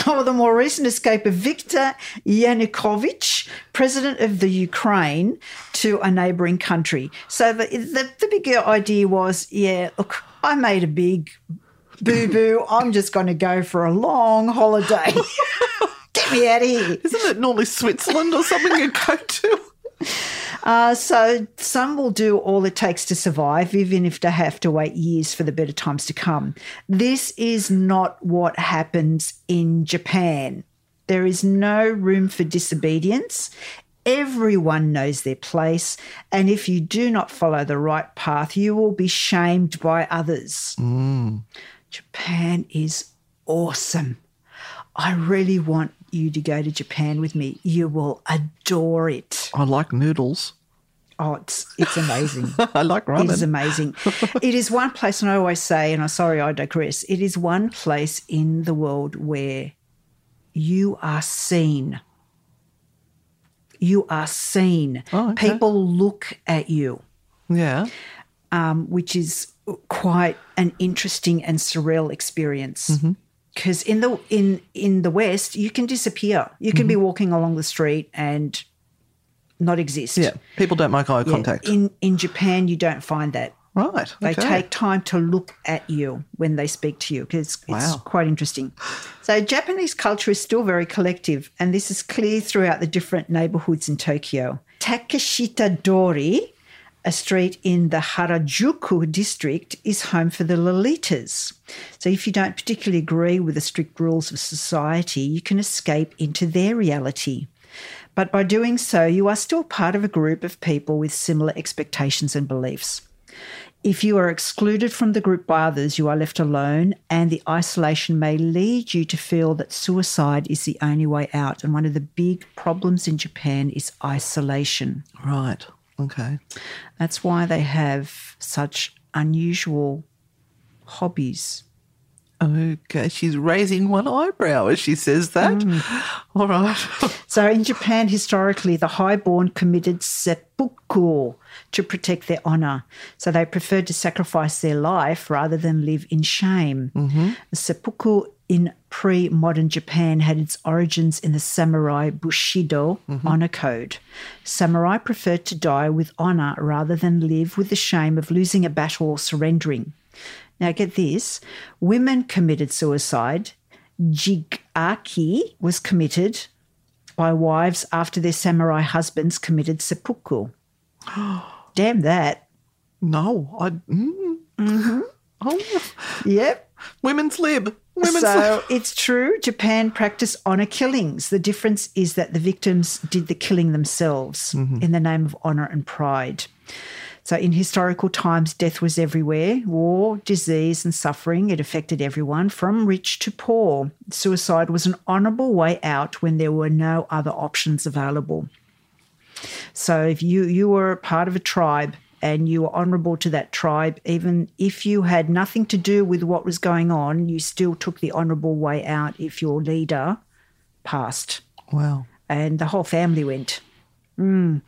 Speaker 1: Or oh, the more recent escape of Viktor Yanukovych, president of the Ukraine, to a neighbouring country. So the, the, the bigger idea was, yeah, look, I made a big boo boo. I'm just going to go for a long holiday. [LAUGHS] Get me out of here.
Speaker 2: Isn't it normally Switzerland or something you go to?
Speaker 1: Uh, so some will do all it takes to survive, even if they have to wait years for the better times to come. This is not what happens in Japan. There is no room for disobedience. Everyone knows their place, and if you do not follow the right path, you will be shamed by others. Japan is awesome. I really want you to go to Japan with me. You will adore it.
Speaker 2: I like noodles.
Speaker 1: Oh, it's it's amazing. [LAUGHS]
Speaker 2: I like ramen.
Speaker 1: It is amazing. [LAUGHS] it is one place, and I always say, and I'm sorry I digress, it is one place in the world where you are seen. You are seen.
Speaker 2: Oh, okay.
Speaker 1: People look at you,
Speaker 2: Yeah.
Speaker 1: um, which is quite an interesting and surreal experience.
Speaker 2: Mm-hmm.
Speaker 1: Because in the in in the West, you can disappear. You can be
Speaker 2: Mm-hmm.
Speaker 1: walking along the street and not exist.
Speaker 2: Yeah. People don't make eye
Speaker 1: Yeah.
Speaker 2: contact.
Speaker 1: In in Japan, you don't find that.
Speaker 2: right.
Speaker 1: They take time to look at you when they speak to you because it's
Speaker 2: Wow.
Speaker 1: quite interesting. So, Japanese culture is still very collective, and this is clear throughout the different neighborhoods in Tokyo. Takeshita Dori, a street in the Harajuku district, is home for the Lolitas. So, if you don't particularly agree with the strict rules of society, you can escape into their reality. But by doing so, you are still part of a group of people with similar expectations and beliefs. If you are excluded from the group by others, you are left alone, and the isolation may lead you to feel that suicide is the only way out. And one of the big problems in Japan is isolation.
Speaker 2: Right. Okay.
Speaker 1: That's why they have such unusual hobbies.
Speaker 2: Okay. She's raising one eyebrow as she says that.
Speaker 1: Mm. [GASPS]
Speaker 2: All right.
Speaker 1: So in Japan, historically, the highborn committed seppuku to protect their honor. So they preferred to sacrifice their life rather than live in shame. The seppuku in pre modern Japan had its origins in the samurai Bushido honor code. Samurai preferred to die with honor rather than live with the shame of losing a battle or surrendering. Now, get this women committed suicide. Jigaki was committed by wives after their samurai husbands committed seppuku. [GASPS] Damn that.
Speaker 2: no. I. Mm.
Speaker 1: Mm-hmm. [LAUGHS]
Speaker 2: Oh,
Speaker 1: Yep.
Speaker 2: women's lib. Women's.
Speaker 1: So it's true, Japan practiced honor killings. The difference is that the victims did the killing themselves mm-hmm. in the name of honor and pride. So in historical times, death was everywhere war, disease, and suffering. It affected everyone from rich to poor. Suicide was an honorable way out when there were no other options available. So if you, you were part of a tribe and you were honourable to that tribe, even if you had nothing to do with what was going on, you still took the honourable way out if your leader passed.
Speaker 2: Wow.
Speaker 1: and the whole family went. Mm.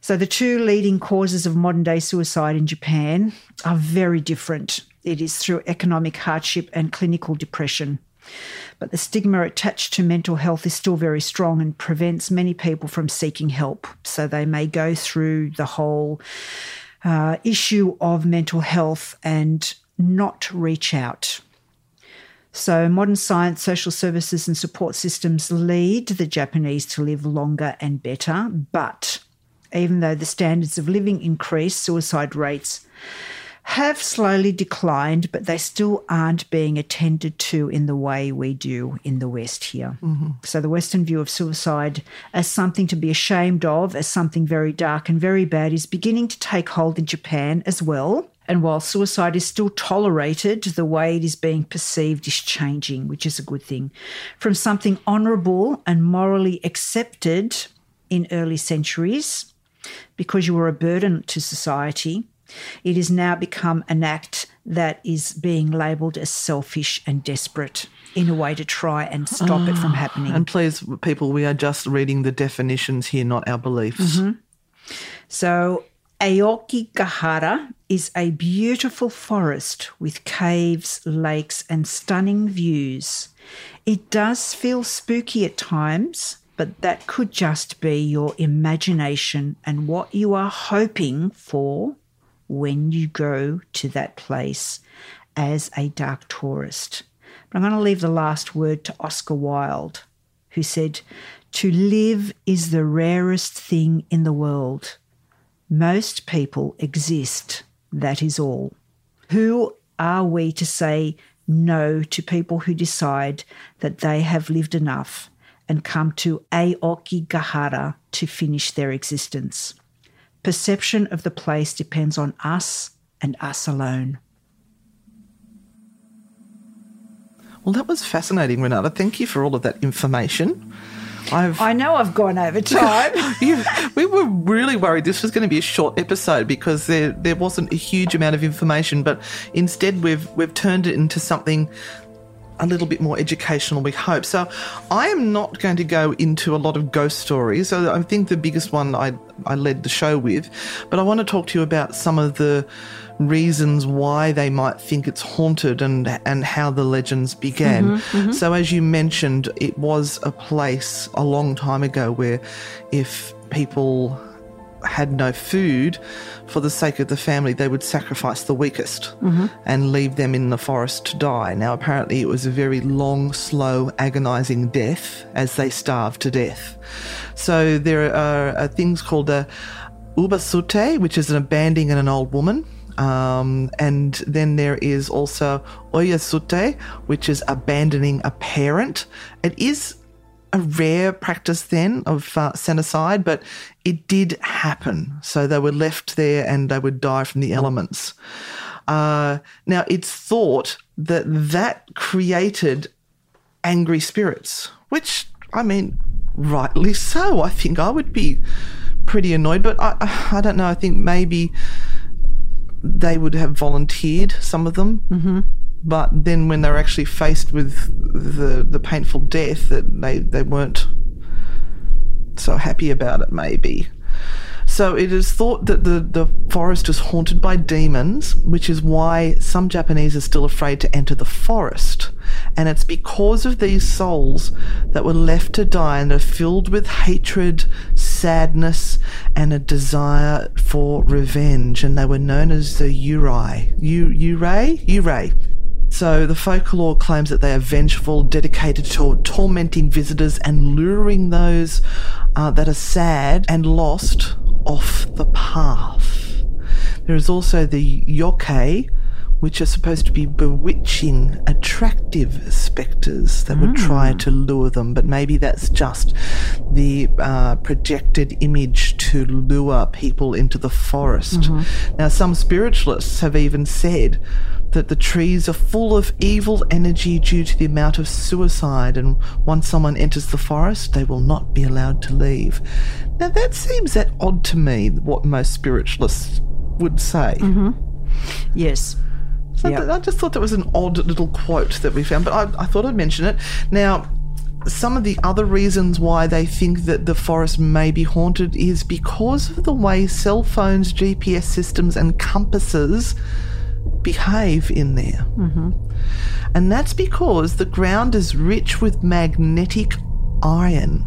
Speaker 1: So, the two leading causes of modern day suicide in Japan are very different. It is through economic hardship and clinical depression. But the stigma attached to mental health is still very strong and prevents many people from seeking help. So, they may go through the whole uh, issue of mental health and not reach out. So, modern science, social services, and support systems lead the Japanese to live longer and better. But even though the standards of living increase, suicide rates have slowly declined, but they still aren't being attended to in the way we do in the West here. Mm-hmm. So, the Western view of suicide as something to be ashamed of, as something very dark and very bad, is beginning to take hold in Japan as well. And while suicide is still tolerated, the way it is being perceived is changing, which is a good thing. From something honourable and morally accepted in early centuries, because you were a burden to society, it has now become an act that is being labelled as selfish and desperate in a way to try and stop it from ah, happening.
Speaker 2: And please, people, we are just reading the definitions here, not our beliefs. Mm-hmm.
Speaker 1: So, Aokigahara is a beautiful forest with caves, lakes, and stunning views. It does feel spooky at times, but that could just be your imagination and what you are hoping for when you go to that place as a dark tourist. But I'm going to leave the last word to Oscar Wilde, who said, To live is the rarest thing in the world. Most people exist, that is all. Who are we to say no to people who decide that they have lived enough and come to Aokigahara to finish their existence? Perception of the place depends on us and us alone.
Speaker 2: Well, that was fascinating, Renata. Thank you for all of that information. I've
Speaker 1: I know I've gone over time. [LAUGHS]
Speaker 2: We were really worried this was going to be a short episode because there there wasn't a huge amount of information, but instead we've we've turned it into something a little bit more educational. We hope. So I am not going to go into a lot of ghost stories. So I think the biggest one I I led the show with, but I want to talk to you about some of the reasons why they might think it's haunted and and how the legends began. Mm-hmm, mm-hmm. So as you mentioned, it was a place a long time ago where if people had no food for the sake of the family they would sacrifice the weakest and leave them in the forest to die. Now apparently it was a very long slow agonizing death as they starved to death. So there are, are things called a ubasute which is an abandoning an old woman. Um, and then there is also oyasute, which is abandoning a parent. It is a rare practice then of uh, aside, but it did happen. So they were left there and they would die from the elements. Uh, now it's thought that that created angry spirits, which I mean, rightly so. I think I would be pretty annoyed, but I, I don't know. I think maybe they would have volunteered some of them, mm-hmm. But then when they were actually faced with the the painful death, that they they weren't so happy about it. Maybe. So it is thought that the, the forest is haunted by demons, which is why some Japanese are still afraid to enter the forest. And it's because of these souls that were left to die and are filled with hatred, sadness, and a desire for revenge. And they were known as the Urei. U- Urei? Urei. So the folklore claims that they are vengeful, dedicated to tormenting visitors and luring those uh, that are sad and lost off the path. There is also the yokai, which are supposed to be bewitching, attractive spectres that would try to lure them, but maybe that's just the uh, projected image to lure people into the forest. Now, some spiritualists have even said that the trees are full of evil energy due to the amount of suicide, and once someone enters the forest, they will not be allowed to leave. Now, that seems that odd to me, what most spiritualists would say. Mm-hmm.
Speaker 1: yes.
Speaker 2: So
Speaker 1: Yep.
Speaker 2: I just thought that was an odd little quote that we found, but I, I thought I'd mention it. Now, some of the other reasons why they think that the forest may be haunted is because of the way cell phones, GPS systems, and compasses behave in there. And that's because the ground is rich with magnetic iron.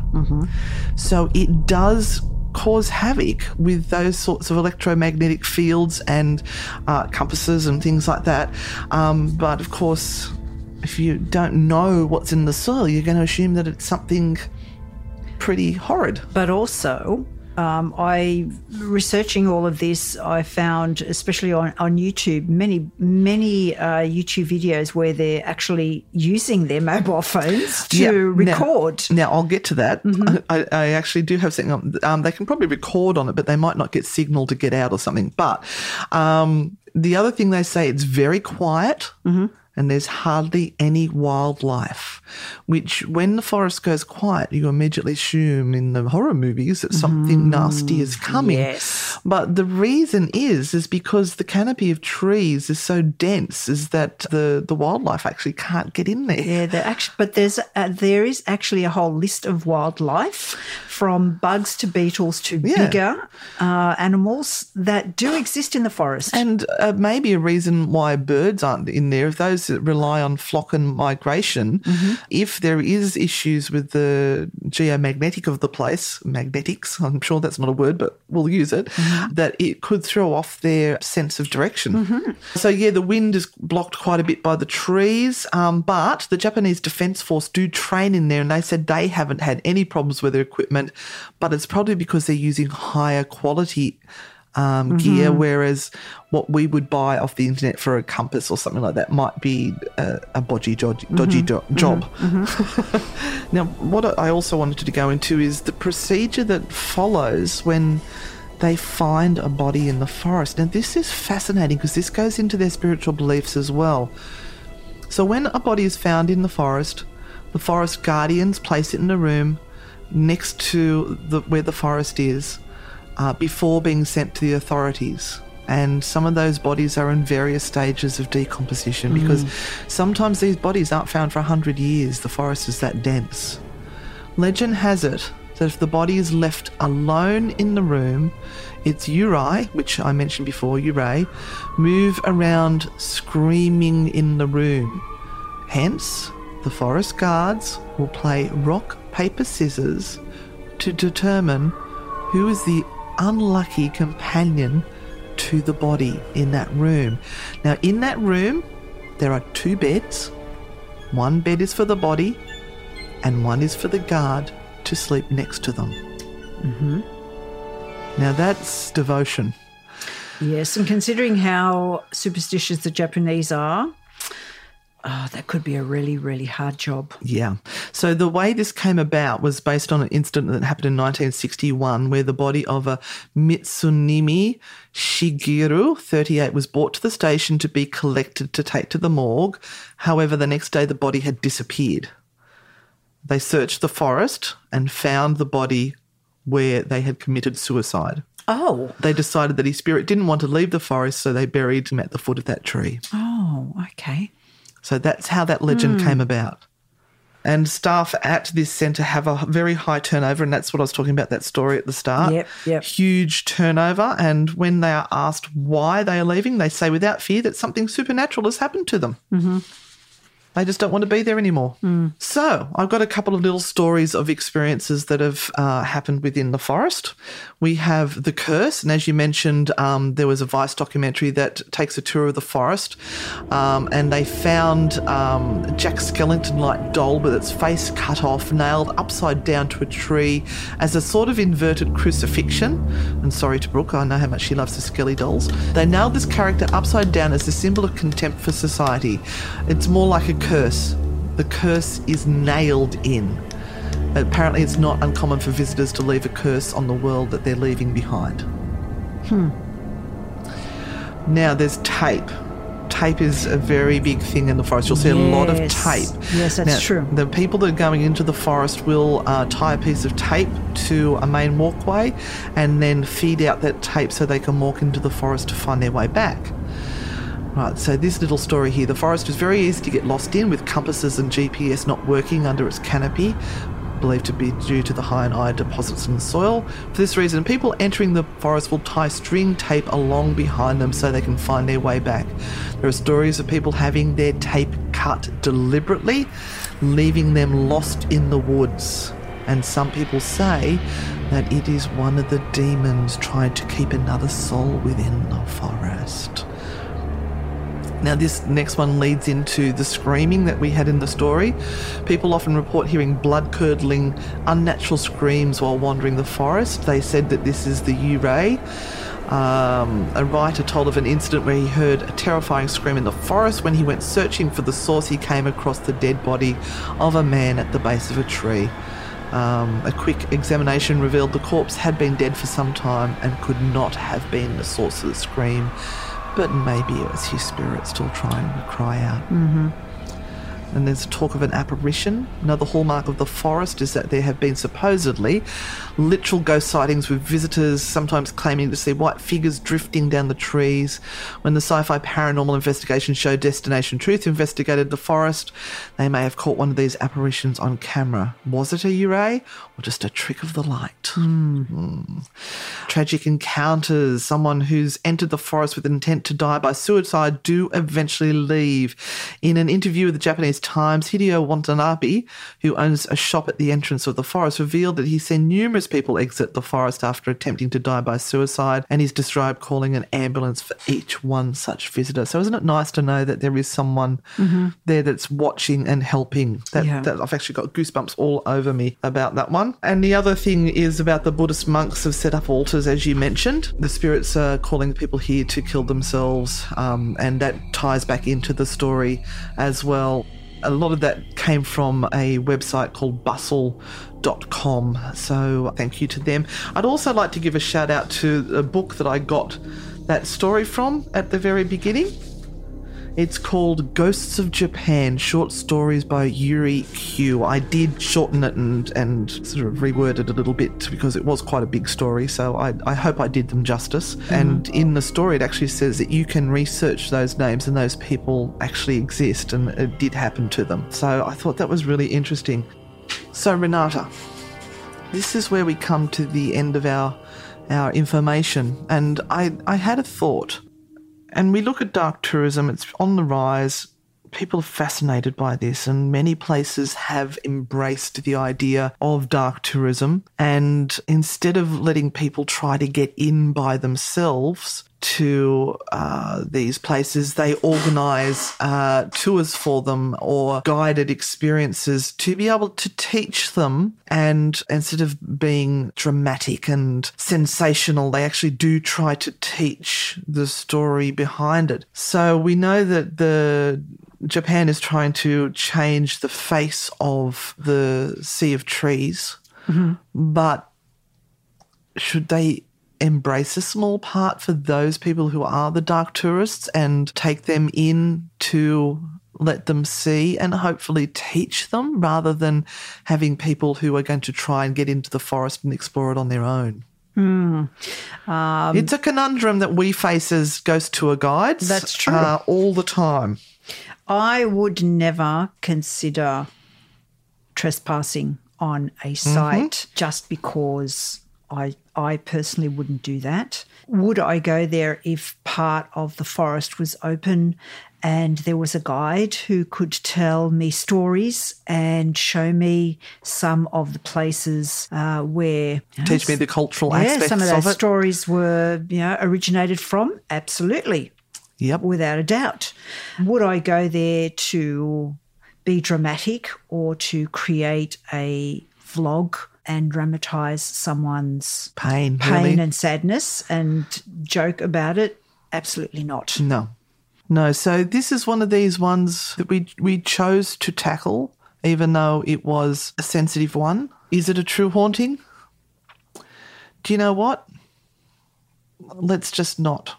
Speaker 2: So it does cause havoc with those sorts of electromagnetic fields and uh, compasses and things like that. Um, but of course, if you don't know what's in the soil, you're going to assume that it's something pretty horrid.
Speaker 1: But also, um, I researching all of this, I found, especially on, on YouTube, many many uh, YouTube videos where they're actually using their mobile phones to
Speaker 2: Yeah,
Speaker 1: record.
Speaker 2: Now, I'll get to that. I, I actually do have something. On, um, they can probably record on it, but they might not get signal to get out or something. But um, the other thing they say, it's very quiet. And there's hardly any wildlife, which when the forest goes quiet, you immediately assume in the horror movies that something nasty is coming.
Speaker 1: Yes.
Speaker 2: But the reason is is because the canopy of trees is so dense, is that the the wildlife actually can't get in there.
Speaker 1: Yeah, actually, but there's uh, there is actually a whole list of wildlife, from bugs to beetles to
Speaker 2: Yeah.
Speaker 1: bigger uh, animals that do exist in the forest.
Speaker 2: And uh, maybe a reason why birds aren't in there, if those that rely on flock and migration, mm-hmm. if there is issues with the geomagnetic of the place, magnetics, I'm sure that's not a word, but we'll use it, mm-hmm. that it could throw off their sense of direction. Mm-hmm. So, yeah, the wind is blocked quite a bit by the trees, um, but the Japanese Defence Force do train in there, and they said they haven't had any problems with their equipment, but it's probably because they're using higher quality um, mm-hmm. gear, whereas what we would buy off the internet for a compass or something like that might be a, a bodgy, mm-hmm. dodgy, dodgy jo- mm-hmm. job. [LAUGHS] now, what I also wanted to go into is the procedure that follows when they find a body in the forest. Now, this is fascinating because this goes into their spiritual beliefs as well. So, when a body is found in the forest, the forest guardians place it in a room next to the, where the forest is uh, before being sent to the authorities. And some of those bodies are in various stages of decomposition because sometimes these bodies aren't found for 100 years. The forest is that dense. Legend has it that if the body is left alone in the room, its uri, which I mentioned before, uri, move around screaming in the room. Hence, the forest guards will play rock, paper, scissors to determine who is the unlucky companion to the body in that room. Now, in that room, there are two beds. One bed is for the body, and one is for the guard to sleep next to them. Mm-hmm. Now, that's devotion.
Speaker 1: yes, and considering how superstitious the Japanese are, oh, that could be a really really hard job.
Speaker 2: Yeah. So the way this came about was based on an incident that happened in 1961 where the body of a Mitsunimi Shigeru, 38, was brought to the station to be collected to take to the morgue. However, the next day the body had disappeared. They searched the forest and found the body where they had committed suicide.
Speaker 1: Oh,
Speaker 2: They decided that his spirit didn't want to leave the forest, so they buried him at the foot of that tree.
Speaker 1: oh, okay.
Speaker 2: So that's how that legend
Speaker 1: Hmm.
Speaker 2: came about. And staff at this centre have a very high turnover, and that's what I was talking about that story at the start.
Speaker 1: Yep, yep.
Speaker 2: Huge turnover. And when they are asked why they are leaving, they say without fear that something supernatural has happened to them. Mm-hmm. They just don't want to be there anymore. So I've got a couple of little stories of experiences that have uh, happened within the forest. We have the curse, and as you mentioned, um, there was a Vice documentary that takes a tour of the forest, um, and they found um, Jack Skellington-like doll with its face cut off, nailed upside down to a tree as a sort of inverted crucifixion. And sorry to Brooke, I know how much she loves the Skelly dolls. They nailed this character upside down as a symbol of contempt for society. It's more like a curse. The curse is nailed in. Apparently, it's not uncommon for visitors to leave a curse on the world that they're leaving behind. Hmm. Now, there's tape. Tape is a very big thing in the forest. You'll see a lot of
Speaker 1: Yes.
Speaker 2: tape.
Speaker 1: Yes, that's
Speaker 2: Now,
Speaker 1: true.
Speaker 2: The people that are going into the forest will uh, tie a piece of tape to a main walkway and then feed out that tape so they can walk into the forest to find their way back. Right, so this little story here the forest is very easy to get lost in with compasses and GPS not working under its canopy, believed to be due to the high and iron deposits in the soil. For this reason, people entering the forest will tie string tape along behind them so they can find their way back. There are stories of people having their tape cut deliberately, leaving them lost in the woods. And some people say that it is one of the demons trying to keep another soul within the forest. Now, this next one leads into the screaming that we had in the story. People often report hearing blood curdling, unnatural screams while wandering the forest. They said that this is the Ure. Um, a writer told of an incident where he heard a terrifying scream in the forest. When he went searching for the source, he came across the dead body of a man at the base of a tree. Um, a quick examination revealed the corpse had been dead for some time and could not have been the source of the scream but maybe it was his spirit still trying to cry out. Mm-hmm. And there's talk of an apparition. Another hallmark of the forest is that there have been supposedly literal ghost sightings with visitors sometimes claiming to see white figures drifting down the trees. When the sci fi paranormal investigation show Destination Truth investigated the forest, they may have caught one of these apparitions on camera. Was it a Ure or just a trick of the light? Mm. Tragic encounters. Someone who's entered the forest with intent to die by suicide do eventually leave. In an interview with the Japanese Times, Hideo Watanabe, who owns a shop at the entrance of the forest, revealed that he's seen numerous people exit the forest after attempting to die by suicide, and he's described calling an ambulance for each one such visitor. So, isn't it nice to know that there is someone there that's watching and helping? That,
Speaker 1: Yeah.
Speaker 2: that I've actually got goosebumps all over me about that one. And the other thing is about the Buddhist monks have set up altars, as you mentioned. The spirits are calling people here to kill themselves, um, and that ties back into the story as well. A lot of that came from a website called bustle.com. So thank you to them. I'd also like to give a shout out to a book that I got that story from at the very beginning. It's called Ghosts of Japan Short Stories by Yuri Q. I did shorten it and, and sort of reword it a little bit because it was quite a big story, so I, I hope I did them justice. Mm-hmm. And in the story, it actually says that you can research those names and those people actually exist and it did happen to them. So I thought that was really interesting. So, Renata, this is where we come to the end of our our information, and I, I had a thought. And we look at dark tourism, it's on the rise. People are fascinated by this, and many places have embraced the idea of dark tourism. And instead of letting people try to get in by themselves to uh, these places, they organize uh, tours for them or guided experiences to be able to teach them. And instead of being dramatic and sensational, they actually do try to teach the story behind it. So we know that the Japan is trying to change the face of the Sea of Trees, but should they embrace a small part for those people who are the dark tourists and take them in to let them see and hopefully teach them rather than having people who are going to try and get into the forest and explore it on their own? Hmm. Um, it's a conundrum that we face as ghost tour guides.
Speaker 1: That's true.
Speaker 2: Uh, all the time.
Speaker 1: I would never consider trespassing on a mm-hmm. site just because I I personally wouldn't do that. Would I go there if part of the forest was open and there was a guide who could tell me stories and show me some of the places uh, where
Speaker 2: Teach me the cultural
Speaker 1: yeah,
Speaker 2: aspects
Speaker 1: some of
Speaker 2: of
Speaker 1: those
Speaker 2: it.
Speaker 1: stories were you know originated from absolutely
Speaker 2: Yep.
Speaker 1: without a doubt. Would I go there to be dramatic or to create a vlog and dramatize someone's
Speaker 2: Pain.
Speaker 1: pain
Speaker 2: really.
Speaker 1: and sadness and joke about it? Absolutely not.
Speaker 2: No. No, so this is one of these ones that we we chose to tackle, even though it was a sensitive one. Is it a true haunting? Do you know what? Let's just not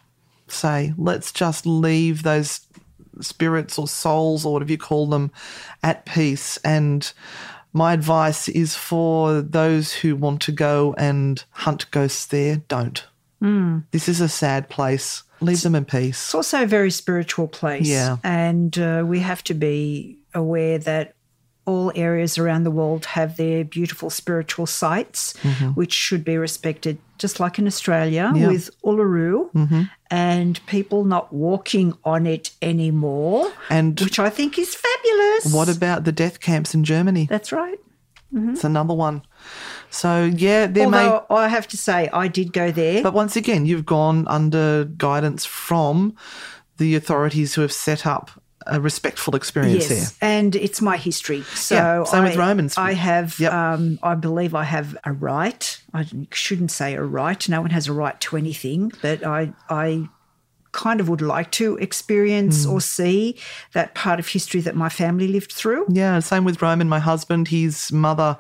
Speaker 2: say. Let's just leave those spirits or souls or whatever you call them at peace. And my advice is for those who want to go and hunt ghosts there, don't. This is a sad place. Leave them in peace.
Speaker 1: It's also a very spiritual place.
Speaker 2: Yeah.
Speaker 1: And uh, we have to be aware that all areas around the world have their beautiful spiritual sites, which should be respected, just like in Australia
Speaker 2: Mm-hmm. Yeah. Mm-hmm.
Speaker 1: with Uluru and people not walking on it anymore,
Speaker 2: And
Speaker 1: which I think is fabulous.
Speaker 2: what about the death camps in Germany?
Speaker 1: That's right. Mm-hmm.
Speaker 2: It's another one. So yeah, there may.
Speaker 1: Although I have to say, I did go there.
Speaker 2: But once again, you've gone under guidance from the authorities who have set up a respectful experience
Speaker 1: Yes, and it's my history. So
Speaker 2: Yeah, same with Roman's.
Speaker 1: I have,
Speaker 2: Yep.
Speaker 1: um, I believe, I have a right. I shouldn't say a right. No one has a right to anything, but I, I kind of would like to experience
Speaker 2: Hmm.
Speaker 1: or see that part of history that my family lived through.
Speaker 2: Yeah, same with Roman, my husband. His mother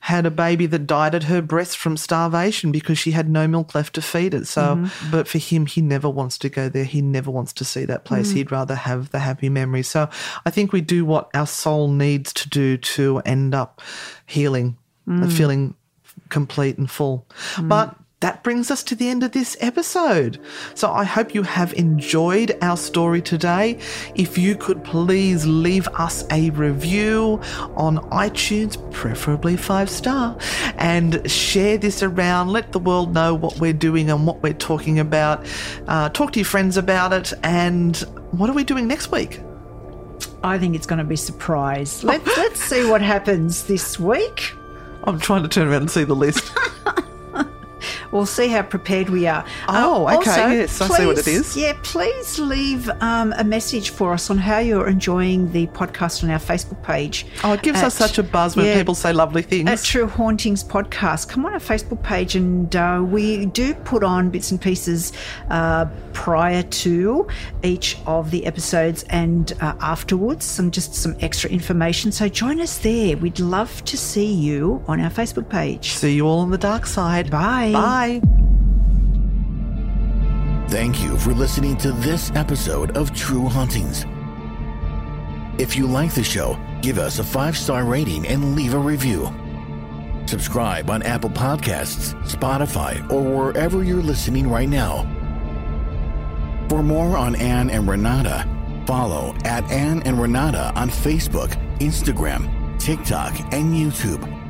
Speaker 2: had a baby that died at her breast from starvation because she had no milk left to feed it. So, mm-hmm. but for him, he never wants to go there. He never wants to see that place. Mm. He'd rather have the happy memory. So, I think we do what our soul needs to do to end up healing, and feeling complete and full. Mm. But that brings us to the end of this episode. So I hope you have enjoyed our story today. If you could please leave us a review on iTunes, preferably five star, and share this around. Let the world know what we're doing and what we're talking about. Uh, talk to your friends about it. And what are we doing next week?
Speaker 1: I think it's going to be a surprise. [LAUGHS] Let's let's see what happens this week.
Speaker 2: I'm trying to turn around and see the list. [LAUGHS]
Speaker 1: We'll see how prepared we are.
Speaker 2: Oh,
Speaker 1: Uh,
Speaker 2: okay.
Speaker 1: also,
Speaker 2: Yes, I see what it is.
Speaker 1: Yeah, please leave um, a message for us on how you're enjoying the podcast on our Facebook page.
Speaker 2: Oh, it gives us such a buzz when
Speaker 1: yeah,
Speaker 2: people say lovely things.
Speaker 1: At True Hauntings Podcast. Come on our Facebook page, and uh, we do put on bits and pieces uh, prior to each of the episodes and uh, afterwards, some just some extra information. So join us there. We'd love to see you on our Facebook page.
Speaker 2: See you all on the dark side. Bye.
Speaker 1: Bye.
Speaker 2: Bye.
Speaker 3: Thank you for listening to this episode of True Hauntings. If you like the show, give us a five star rating and leave a review. Subscribe on Apple Podcasts, Spotify, or wherever you're listening right now. For more on Anne and Renata, follow at Anne and Renata on Facebook, Instagram, TikTok, and YouTube.